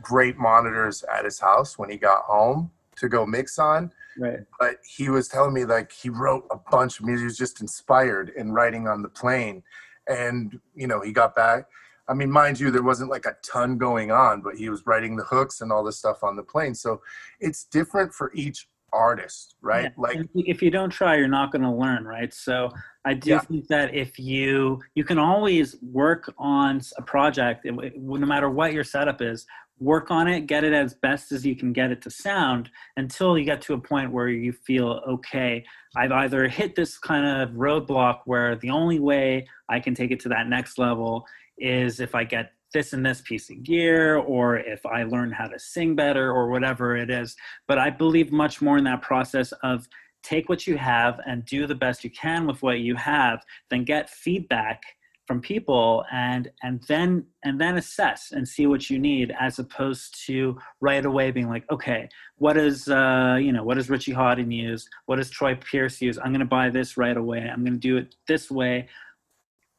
great monitors at his house when he got home to go mix on. right But he was telling me like he wrote a bunch of music. He was just inspired in writing on the plane, and you know he got back. I mean, mind you, there wasn't like a ton going on, but he was writing the hooks and all this stuff on the plane. So it's different for each artist, right? Yeah, Like if you don't try you're not going to learn right so i do Yeah. think that if you you can always work on a project eh, no matter what your setup is work on it get it as best as you can get it to sound until you get to a point where you feel okay i've either hit this kind of roadblock where the only way i can take it to that next level is if i get this and this piece of gear or if i learn how to sing better or whatever it is. But I believe much more in that process of take what you have and do the best you can with what you have, then get feedback from people and and then and then assess and see what you need as opposed to right away being like okay what is uh you know what does richie hawtin use? What does troy pierce use? I'm going to buy this right away. I'm going to do it this way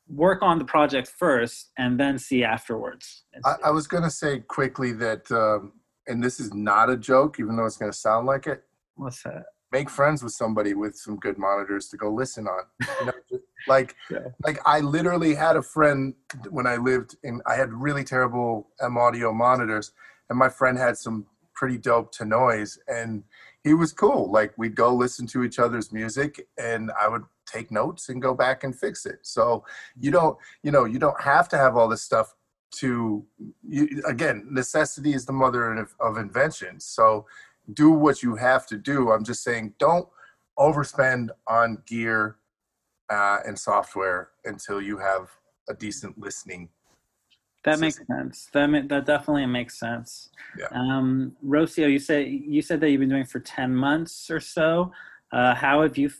work on the project first and then see afterwards I, I was gonna say quickly that, um, and this is not a joke, even though it's gonna sound like it. what's that Make friends with somebody with some good monitors to go listen on. You know, like, Yeah. like I literally had a friend when I lived in. I had really terrible M audio monitors, and my friend had some pretty dope Tannoys, and he was cool. Like we'd go listen to each other's music, and I would take notes and go back and fix it. So you don't, you know, you don't have to have all this stuff to you, again necessity is the mother of, of invention so do what you have to do i'm just saying don't overspend on gear uh, and software until you have a decent listening That makes sense. That ma- that definitely makes sense. Yeah. Um, Rocio, you said you said that you've been doing for ten months or so. Uh, how have you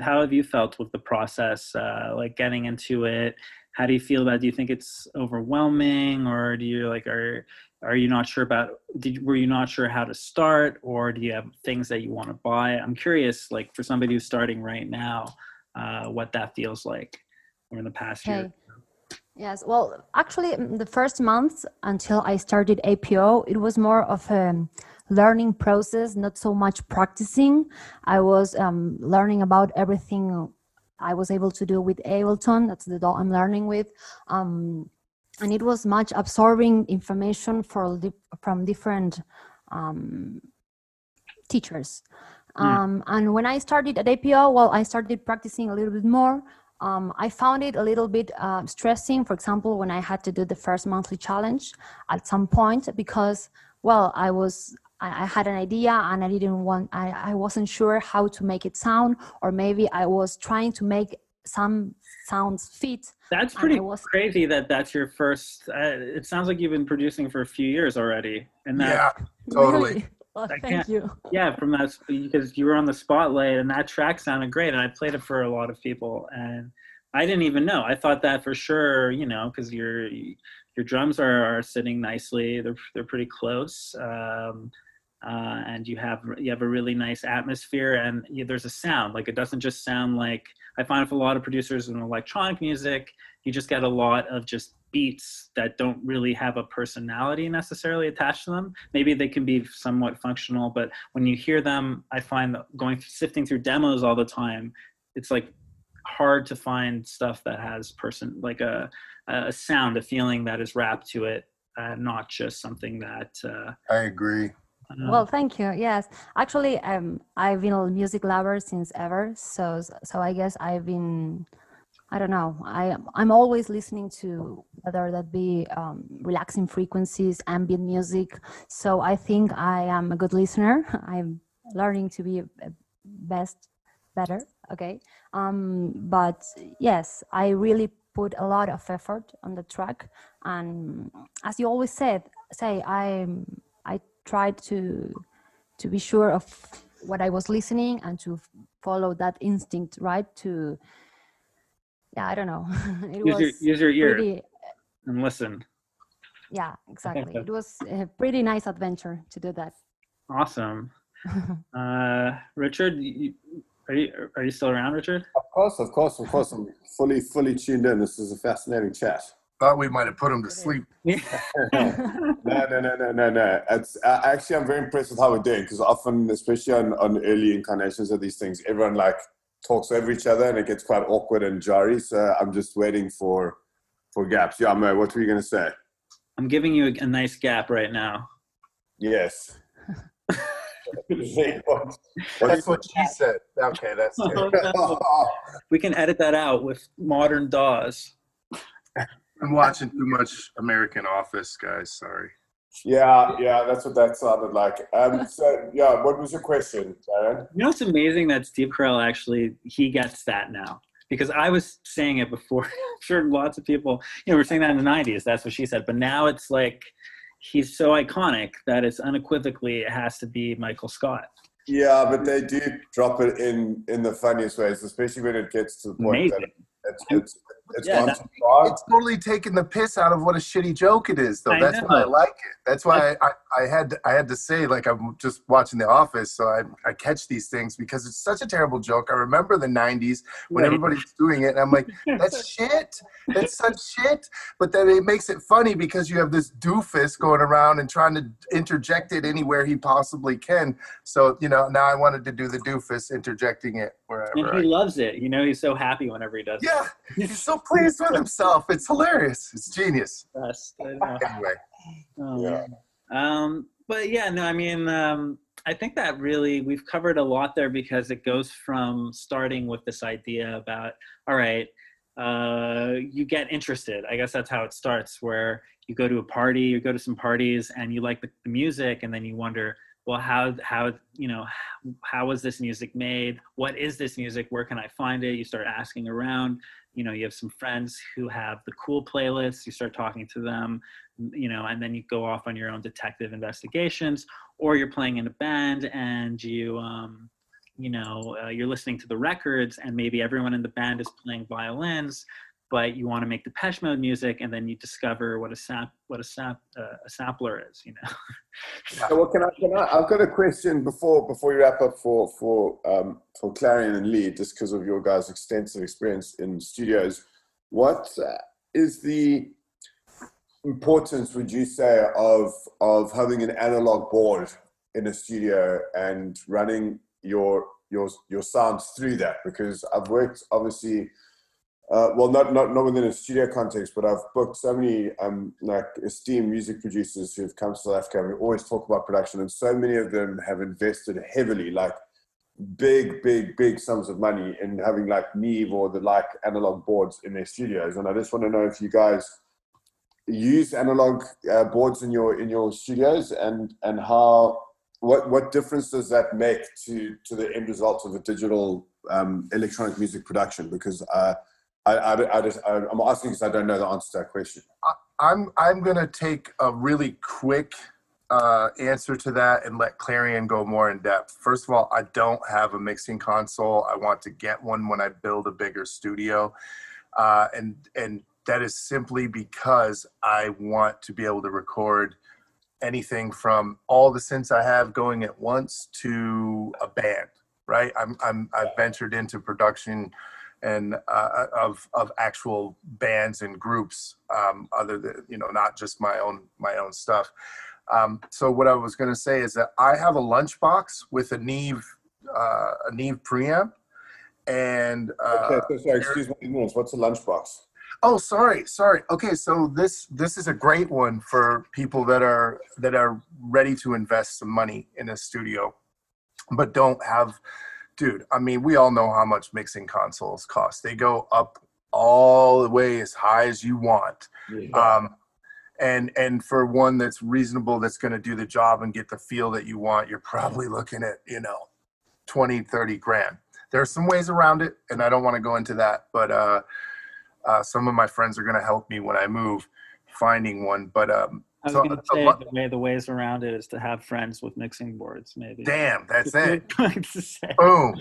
how have you felt with the process? Uh, like getting into it. How do you feel about? it? Do you think it's overwhelming, or do you like are are you not sure about? Did were you not sure how to start, or do you have things that you want to buy? I'm curious, like for somebody who's starting right now, uh, what that feels like, or in the past year. Yes. Well, actually, mm, the first month until I started APO, it was more of a learning process, not so much practicing. I was um, learning about everything I was able to do with Ableton. That's the DAW I'm learning with. Um, and it was much absorbing information for, di- from different um, teachers. Mm. Um, and when I started at APO, well, I started practicing a little bit more. Um, I found it a little bit uh, stressing, for example, when I had to do the first monthly challenge at some point because, well, I was I, I had an idea and I didn't want I, I wasn't sure how to make it sound, or maybe I was trying to make some sounds fit. That's pretty was- crazy that that's your first. Uh, it sounds like you've been producing for a few years already, and that yeah Totally. Really? Well, thank you. yeah, from that because you were on the spotlight, and that track sounded great, and I played it for a lot of people, and I didn't even know. I thought that for sure, you know, because your your drums are, are sitting nicely. They're they're pretty close. Um, uh, and you have you have a really nice atmosphere and you, there's a sound like it doesn't just sound like i find with a lot of producers in electronic music you just get a lot of just beats that don't really have a personality necessarily attached to them. Maybe they can be somewhat functional, but when you hear them, I find that going sifting through demos all the time, it's like hard to find stuff that has person like a a sound, a feeling that is wrapped to it, uh, not just something that. Uh, I agree. Uh, Well, thank you. Yes, actually, um, I've been a music lover since ever. So, so I guess I've been, I don't know. I I'm always listening to whether that be um, relaxing frequencies, ambient music. So I think I am a good listener. I'm learning to be a best, better. Okay. Um, but yes, I really put a lot of effort on the track, and as you always said, say I I tried to to be sure of what I was listening and to follow that instinct, right? To yeah, I don't know. it use your was use your ear pretty, and listen. yeah, exactly. It was a pretty nice adventure to do that. Awesome. Uh, Richard, you, are you are you still around, Richard? Of course, of course, of course. I'm fully, fully tuned in. This is a fascinating chat. Thought we might have put him to sleep. No, no, no, no, no, no. It's uh, actually I'm very impressed with how we're doing because often, especially on, on early incarnations of these things, everyone like talks over each other and it gets quite awkward and jarry. So I'm just waiting for for gaps. Yeah, Mo, what were you gonna say? I'm giving you a, a nice gap right now. Yes. What- what That's what she said. Okay, that's good. we can edit that out with modern DAWs. I'm watching too much American Office, guys. Sorry. yeah, yeah, that's what that sounded like. Um, so yeah, what was your question, Darren? You know, it's amazing that Steve Carell actually he gets that now because I was saying it before. I'm sure lots of people, you know, were saying that in the '90s. That's what she said, but now it's like he's so iconic that it's unequivocally it has to be Michael Scott. Yeah, but they do drop it in in the funniest ways, especially when it gets to the point that it's it's it's Yeah, gone too far. It's totally taking the piss out of what a shitty joke it is, though. I That's why I like it. That's why I, I had to, I had to say like I'm just watching The Office, so I, I catch these things because it's such a terrible joke. I remember the '90s when Right. everybody's doing it, and I'm like, that's shit. That's such shit. But then it makes it funny because you have this doofus going around and trying to interject it anywhere he possibly can. So you know, now I wanted to do the doofus interjecting it wherever. And I he loves it. You know, he's so happy whenever he does it. yeah, he's so pleased with himself. It's hilarious. It's genius. Best. Anyway, Oh, Yeah. Um, but yeah, no, I mean, um, I think that really we've covered a lot there because it goes from starting with this idea about, all right, uh, you get interested. I guess that's how it starts, where you go to a party, you go to some parties, and you like the, the music, and then you wonder, well, how how you know how was this music made? What is this music? Where can I find it? You start asking around. You know, you have some friends who have the cool playlists. You start talking to them you know, and then you go off on your own detective investigations, or you're playing in a band and you, um, you know, uh, you're listening to the records, and maybe everyone in the band is playing violins, but you want to make Depeche Mode music, and then you discover what a sap, what a sap, uh, a sampler is, you know. So what can I, can I? I've got a question before before you wrap up for for um, for Clarian and Lee, just because of your guys' extensive experience in studios. What uh, is the importance, would you say, of of having an analog board in a studio and running your your your sounds through that? Because I've worked obviously. Uh, well, not, not not within a studio context, but I've booked so many um, like esteemed music producers who've come to South Africa. We always talk about production, and so many of them have invested heavily, like big, big, big sums of money in having like Neve or the like analog boards in their studios. And I just want to know if you guys use analog uh, boards in your in your studios, and and how what what difference does that make to to the end result of a digital um, electronic music production? Because uh, I, I, I just, I, I'm asking because I don't know the answer to that question. I'm I'm gonna take a really quick uh, answer to that and let Clarian go more in depth. First of all, I don't have a mixing console. I want to get one when I build a bigger studio, uh, and and that is simply because I want to be able to record anything from all the synths I have going at once to a band. Right? I'm I'm I've ventured into production and uh, of of actual bands and groups um, other than you know not just my own my own stuff. Um, so what i was going to say is that i have a lunchbox with a neve uh, a neve preamp and uh, okay so sorry excuse me ignorance what's a lunchbox? Oh sorry sorry. Okay so this this is a great one for people that are that are ready to invest some money in a studio but don't have dude, I mean, we all know how much mixing consoles cost. They go up all the way as high as you want. Yeah. Um, and and for one that's reasonable that's going to do the job and get the feel that you want you're probably looking at you know 20 30 grand there are some ways around it and i don't want to go into that but uh, uh, some of my friends are going to help me when i move finding one but um, I was so, going to say the way the ways around it is to have friends with mixing boards, maybe. Damn, that's it. Boom,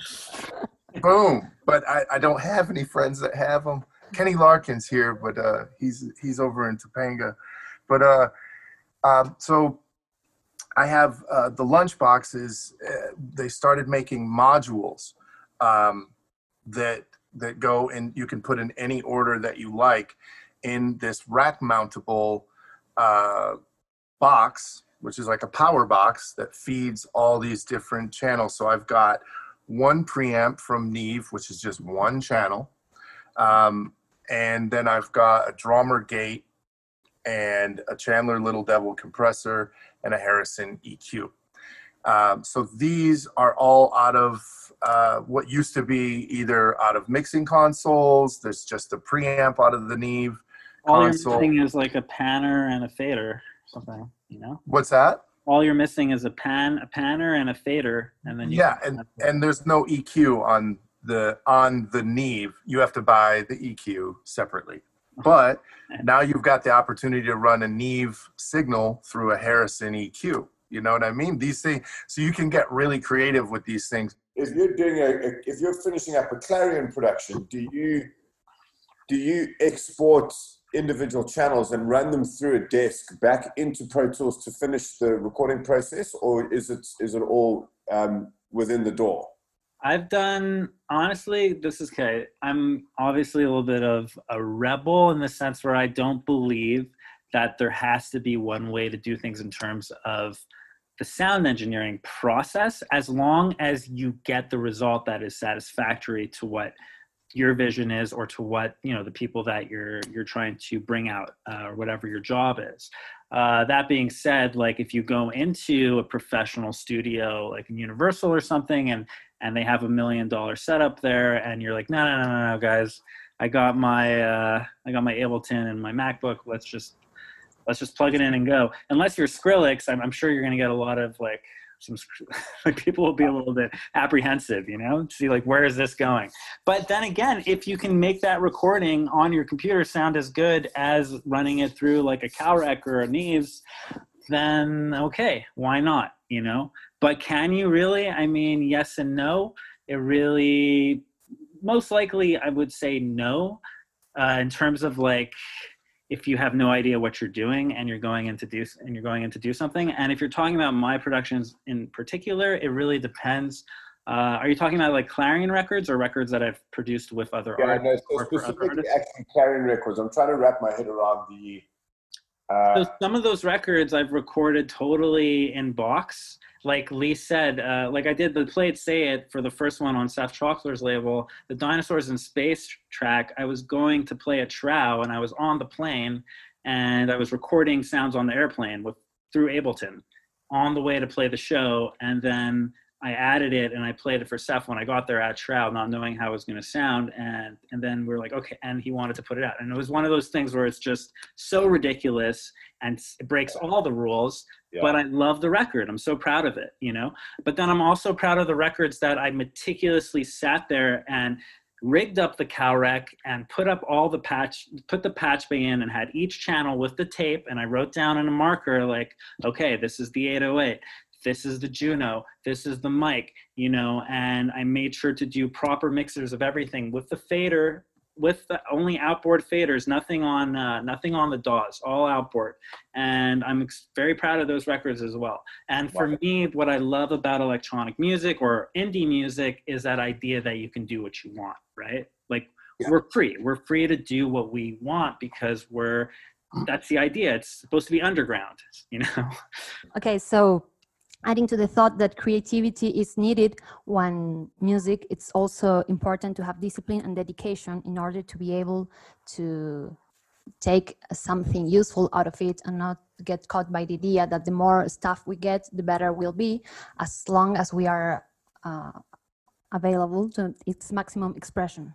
boom. But I, I don't have any friends that have them. Kenny Larkin's here, but uh, he's he's over in Topanga. But uh, um, so I have uh, the lunch boxes. Uh, they started making modules um, that that go and you can put in any order that you like in this rack mountable uh, box, which is like a power box that feeds all these different channels. So I've got one preamp from Neve, which is just one channel. Um, and then I've got a Drawmer gate and a Chandler Little Devil compressor and a Harrison EQ. Um, so these are all out of uh, what used to be either out of mixing consoles. There's just a preamp out of the Neve all console. you're missing is like a panner and a fader, something. You know. What's that? All you're missing is a pan, a panner, and a fader, and then yeah, and and there's no EQ on the on the Neve. You have to buy the EQ separately. But now you've got the opportunity to run a Neve signal through a Harrison EQ. You know what I mean? These things, so you can get really creative with these things. If you're doing a, if you're finishing up a Clarian production, do you do you export individual channels and run them through a desk back into Pro Tools to finish the recording process, or is it is it all um, within the door? I've done honestly. This is okay. I'm obviously a little bit of a rebel in the sense where I don't believe that there has to be one way to do things in terms of the sound engineering process as long as you get the result that is satisfactory to what your vision is or to what you know the people that you're you're trying to bring out uh, or whatever your job is. Uh, that being said like if you go into a professional studio like in universal or something and and they have a million dollar setup there and you're like no no no no, no guys. I got my uh, i got my ableton and my macbook. Let's just let's just plug it in and go. Unless you're skrillex i'm, I'm sure you're going to get a lot of like some like people will be a little bit apprehensive, you know, see like where is this going? But then again, if you can make that recording on your computer sound as good as running it through like a Calrec or a Neves, then okay, why not? You know, but can you really? I mean, yes and no. It really, most likely, I would say no. Uh, in terms of like if you have no idea what you're doing and you're going in to do and you're going in to do something. And if you're talking about my productions in particular it really depends. Uh, are you talking about like Clarian records or records that i've produced with other yeah, artists no, so specifically actually Clarian records. I'm trying to wrap my head around the uh, so some of those records i've recorded totally in box like Lee said, uh, like I did the Play It Say It for the first one on Seth Troxler's label, the Dinosaurs in Space track, I was going to play a trow and I was on the plane and I was recording sounds on the airplane with through Ableton on the way to play the show. And then I added it and I played it for Seth when I got there at Shroud, not knowing how it was going to sound. And and then we are like, okay. And he wanted to put it out, and it was one of those things where it's just so ridiculous and it breaks all the rules. Yeah. But I love the record. I'm so proud of it, you know. But then I'm also proud of the records that I meticulously sat there and rigged up the Calrec and put up all the patch, put the patch bay in and had each channel with the tape. And I wrote down in a marker, like, okay, this is the 808 this is the Juno, this is the mic, you know, and I made sure to do proper mixers of everything with the fader with the only outboard faders, nothing on uh, nothing on the DAWs, all outboard. And I'm ex- very proud of those records as well. And for Wow. me, what I love about electronic music or indie music is that idea that you can do what you want, right? Like Yeah. we're free. We're free to do what we want because we're that's the idea. It's supposed to be underground, you know. Okay, so adding to the thought that creativity is needed when music, it's also important to have discipline and dedication in order to be able to take something useful out of it and not get caught by the idea that the more stuff we get, the better we'll be, as long as we are uh, available to its maximum expression.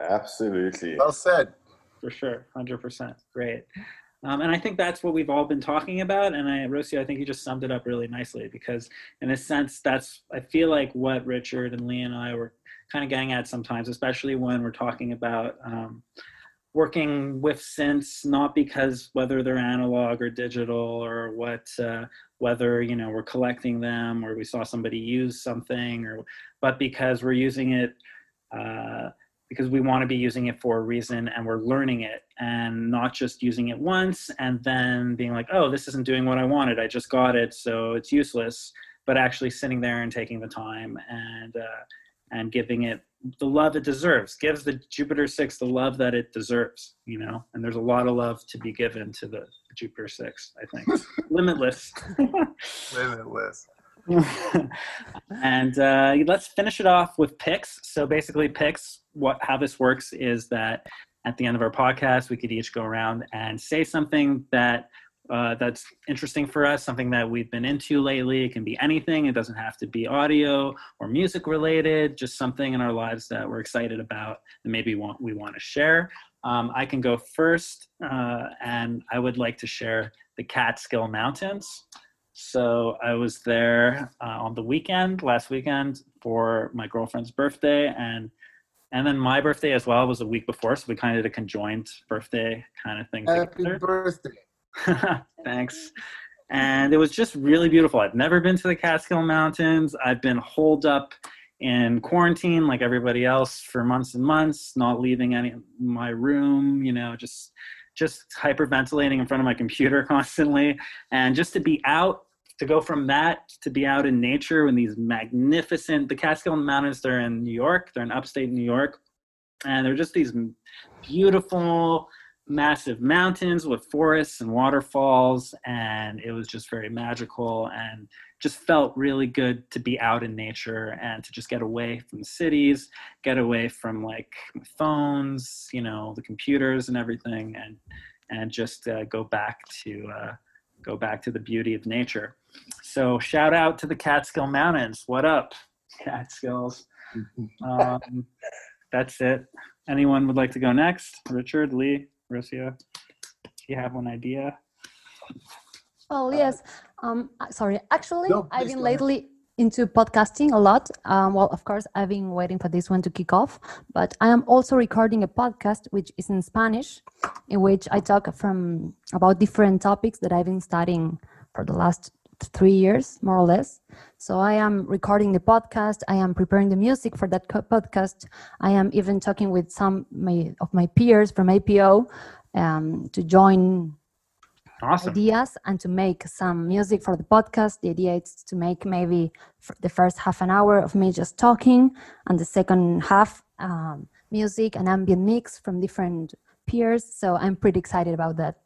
Absolutely. Well said. For sure, hundred percent. Great. Um, and I think that's what we've all been talking about. And I, Rocio, I think you just summed it up really nicely because, in a sense, that's I feel like what Richard and Lee and I were kind of getting at sometimes, especially when we're talking about um, working with synths, not because whether they're analog or digital or what, uh, whether you know we're collecting them or we saw somebody use something, or but because we're using it. Uh, because we want to be using it for a reason and we're learning it and not just using it once and then being like oh this isn't doing what i wanted i just got it so it's useless but actually sitting there and taking the time and uh, and giving it the love it deserves. Gives the jupiter 6 the love that it deserves you know? And there's a lot of love to be given to the jupiter 6 i think. Limitless. Limitless. and uh, let's finish it off with picks. So basically, picks. What how this works is that at the end of our podcast, we could each go around and say something that uh, that's interesting for us, something that we've been into lately. It can be anything. It doesn't have to be audio or music related. Just something in our lives that we're excited about and maybe want, we want to share. Um, I can go first, uh, and I would like to share the Catskill Mountains. So I was there uh, on the weekend, last weekend, for my girlfriend's birthday, and and then my birthday as well was a week before. So we kind of did a conjoined birthday kind of thing Happy together. birthday. Thanks. And it was just really beautiful. I've never been to the Catskill Mountains. I've been holed up in quarantine like everybody else for months and months, not leaving any my room, you know, just just hyperventilating in front of my computer constantly. And just to be out, to go from that to be out in nature in these magnificent the Catskill Mountains, they're in New York, they're in upstate New York. And they're just these beautiful massive mountains with forests and waterfalls and it was just very magical and just felt really good to be out in nature and to just get away from the cities get away from like phones you know the computers and everything and and just uh, go back to uh, go back to the beauty of nature. So shout out to the catskill mountains. What up catskills? Um, that's it. Anyone would like to go next? Richard lee Rocio, do you have one idea? Oh yes. Um, uh, sorry. Actually, No, I've been lately into podcasting a lot. Um, well, of course, I've been waiting for this one to kick off, but I am also recording a podcast which is in Spanish, in which I talk from about different topics that I've been studying for the last three years, more or less. So I am recording the podcast. I am preparing the music for that podcast. I am even talking with some my, of my peers from APO um, to join Awesome. ideas and to make some music for the podcast. The idea is to make maybe the first half an hour of me just talking, and the second half um, music and ambient mix from different peers. So I'm pretty excited about that.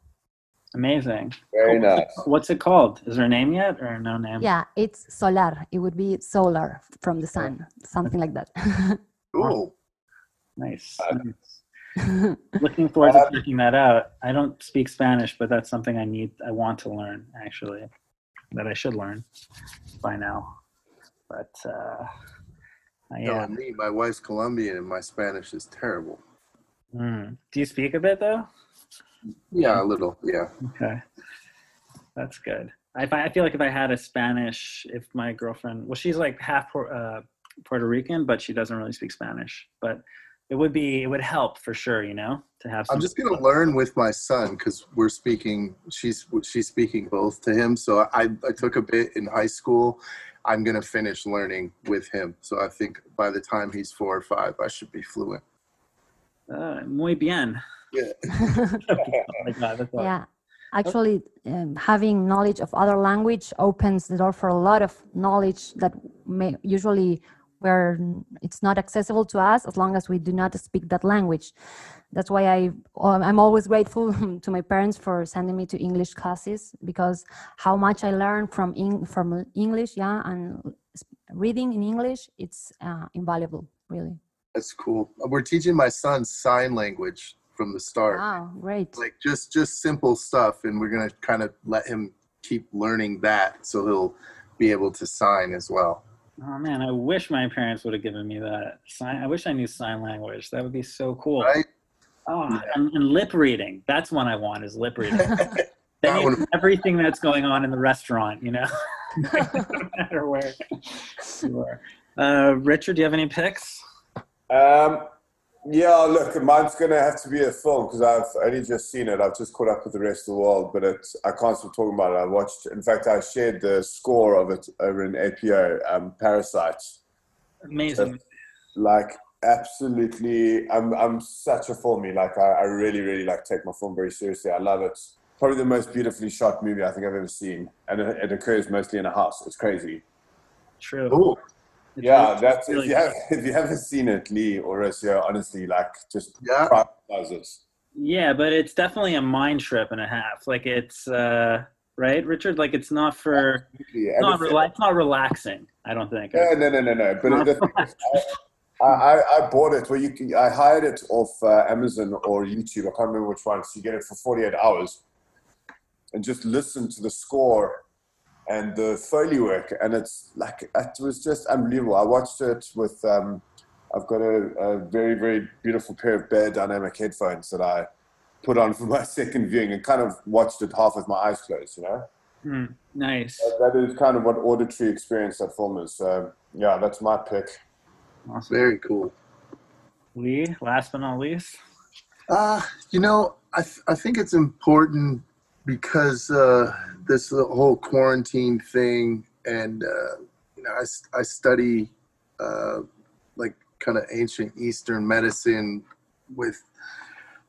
Amazing. Very Cool. nice. What's it called? Is there a name yet or no name? Yeah, it's solar. It would be solar from the sun, something like that. Cool. Nice. Uh, nice. Looking forward to Uh, checking that out. I don't speak Spanish, but that's something I need, I want to learn actually, that I should learn by now. But uh, uh, No, yeah. me, my wife's Colombian and my Spanish is terrible. Mm. Do you speak a bit though? Yeah, a little. Yeah. Okay, that's good. I, I feel like if I had a Spanish, if my girlfriend, well, she's like half uh, Puerto Rican, but she doesn't really speak Spanish. But it would be, it would help for sure, you know, to have. I'm just gonna learn with my son because we're speaking. She's she's speaking both to him. So I I took a bit in high school. I'm gonna finish learning with him. So I think by the time he's four or five, I should be fluent. Uh, muy bien. Yeah. oh God. Yeah, actually, um, having knowledge of other language opens the door for a lot of knowledge that may usually where it's not accessible to us as long as we do not speak that language. That's why I um, I'm always grateful to my parents for sending me to English classes because how much I learned from Eng- from English, yeah, and reading in English, it's uh, invaluable, really. That's cool. We're teaching my son sign language from the start. Wow, great. Like just just simple stuff and we're going to kind of let him keep learning that so he'll be able to sign as well. Oh man, I wish my parents would have given me that sign. I wish I knew sign language. That would be so cool. Right? Oh, Yeah. and, and lip reading. That's one I want is lip reading. That They one- everything that's going on in the restaurant, you know, no matter where you are. Uh, Richard, do you have any picks? Um, yeah, look, mine's going to have to be a film because I've only just seen it. I've just caught up with the rest of the world, but it's I can't stop talking about it. I watched, in fact, I shared the score of it over in APO, um, Parasite. Amazing. Like, absolutely, I'm, I'm such a filmy. Like, I, I really, really like take my film very seriously. I love it. Probably the most beautifully shot movie I think I've ever seen, and it, it occurs mostly in a house. It's crazy. True. Ooh, It's Yeah, really- that's really if you have if you haven't seen it, Lee or Rocio, honestly, like just yeah. Yeah, but it's definitely a mind trip and a half. Like it's uh right, Richard. Like it's not for Absolutely. it's not it's- rela- it's not relaxing. I don't think. No, no, no, no, no. But the thing is, I, I, I bought it. Well, you can, I hired it off uh, Amazon or YouTube. I can't remember which one. So you get it for 48 hours, and just listen to the score and the foley work, and it's like it was just unbelievable. I watched it with. Um, I've got a, a very, very beautiful pair of Beyerdynamic headphones that I put on for my second viewing, and kind of watched it half with my eyes closed. You know. Hmm, nice. That is kind of what auditory experience that film is. So yeah, that's my pick. Awesome. Very cool. Lee, last but not least. Uh, you know, I, th- I think it's important because uh, this whole quarantine thing, and uh, you know, I study uh, like kind of ancient Eastern medicine with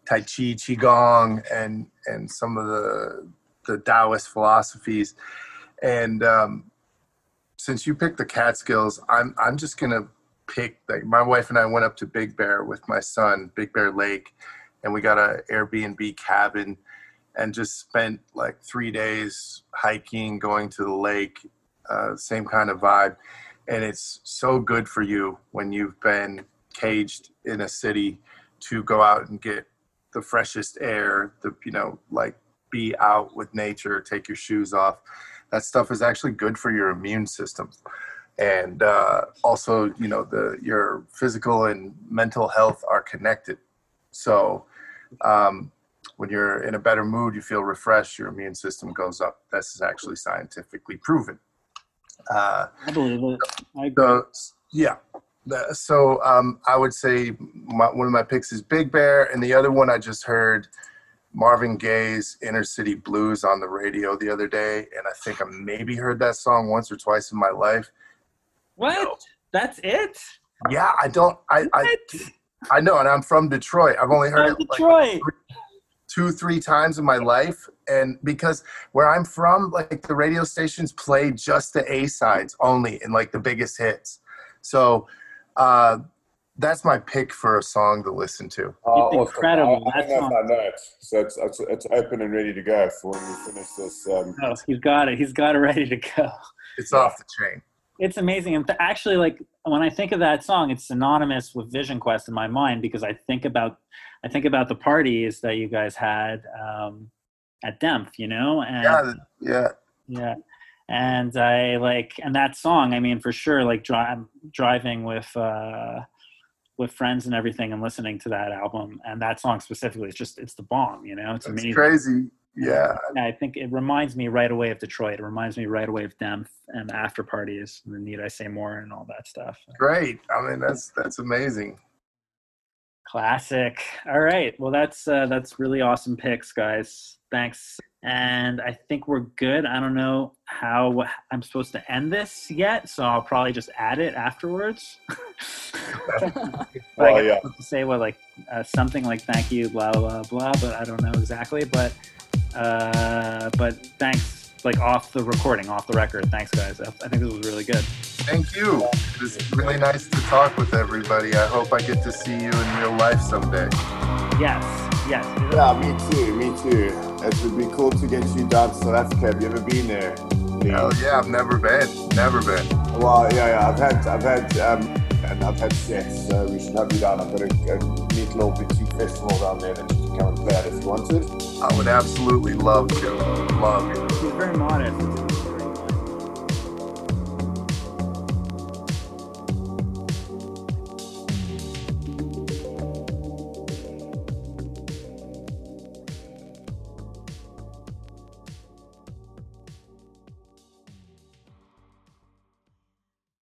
Tai Chi, Qigong, and and some of the the Taoist philosophies, and um, since you picked the Catskills, I'm I'm just gonna pick like my wife and I went up to Big Bear with my son, Big Bear Lake, and we got a Airbnb cabin and just spent like three days hiking, going to the lake, uh, same kind of vibe. And it's so good for you when you've been caged in a city to go out and get the freshest air, the you know, like be out with nature, take your shoes off. That stuff is actually good for your immune system and uh, also you know the your physical and mental health are connected so um, when you're in a better mood you feel refreshed your immune system goes up this is actually scientifically proven uh, I believe it. I agree. so yeah so um, i would say my, one of my picks is big bear and the other one i just heard marvin gaye's inner city blues on the radio the other day and i think i maybe heard that song once or twice in my life what? No. That's it? Yeah, I don't. I I, What? I know, and I'm from Detroit. I've only heard From it like Detroit. Two, three times in my life, and because where I'm from, like the radio stations play just the A sides only and like the biggest hits. So uh, that's my pick for a song to listen to. Oh, It's incredible. I, I That don't song- I know. So it's, it's, it's open and ready to go for when we finish this. Um, Oh, he's got it. He's got it ready to go. It's off the chain. It's amazing. And th- actually, like when I think of that song, it's synonymous with Visionquest in my mind because I think about, I think about the parties that you guys had um, at DEMF, you know, and Yeah, yeah. yeah, and I like, and that song. I mean, for sure, like dri- driving with uh, with friends and everything, and listening to that album and that song specifically. It's just, it's the bomb, you know. It's It's amazing. crazy. Yeah, Yeah, I think it reminds me right away of Detroit. It reminds me right away of DEMF and after parties, and the Need I Say More, and all that stuff. great. I mean, that's that's amazing. Classic. All right. Well, that's uh, that's really awesome picks, guys. Thanks. and I think we're good. I don't know how I'm supposed to end this yet, so I'll probably just add it afterwards. well, yeah. To say what like uh, something like thank you, blah blah blah, but I don't know exactly. But uh, but thanks, like off the recording, off the record. Thanks, guys. I think this was really good. Thank you. It was really nice to talk with everybody. I hope I get to see you in real life someday. Yes. Yes. Yeah, me too. Me too. It would be cool to get you down to South Africa. Have you ever been there? Hell yeah, I've never been. Never been. Well, yeah, yeah. I've had, I've had, um, and I've had sex. So we should have you down. I've got a, a neat little boutique festival down there that you can come and play at if you wanted. I would absolutely love to. Love He's very modest.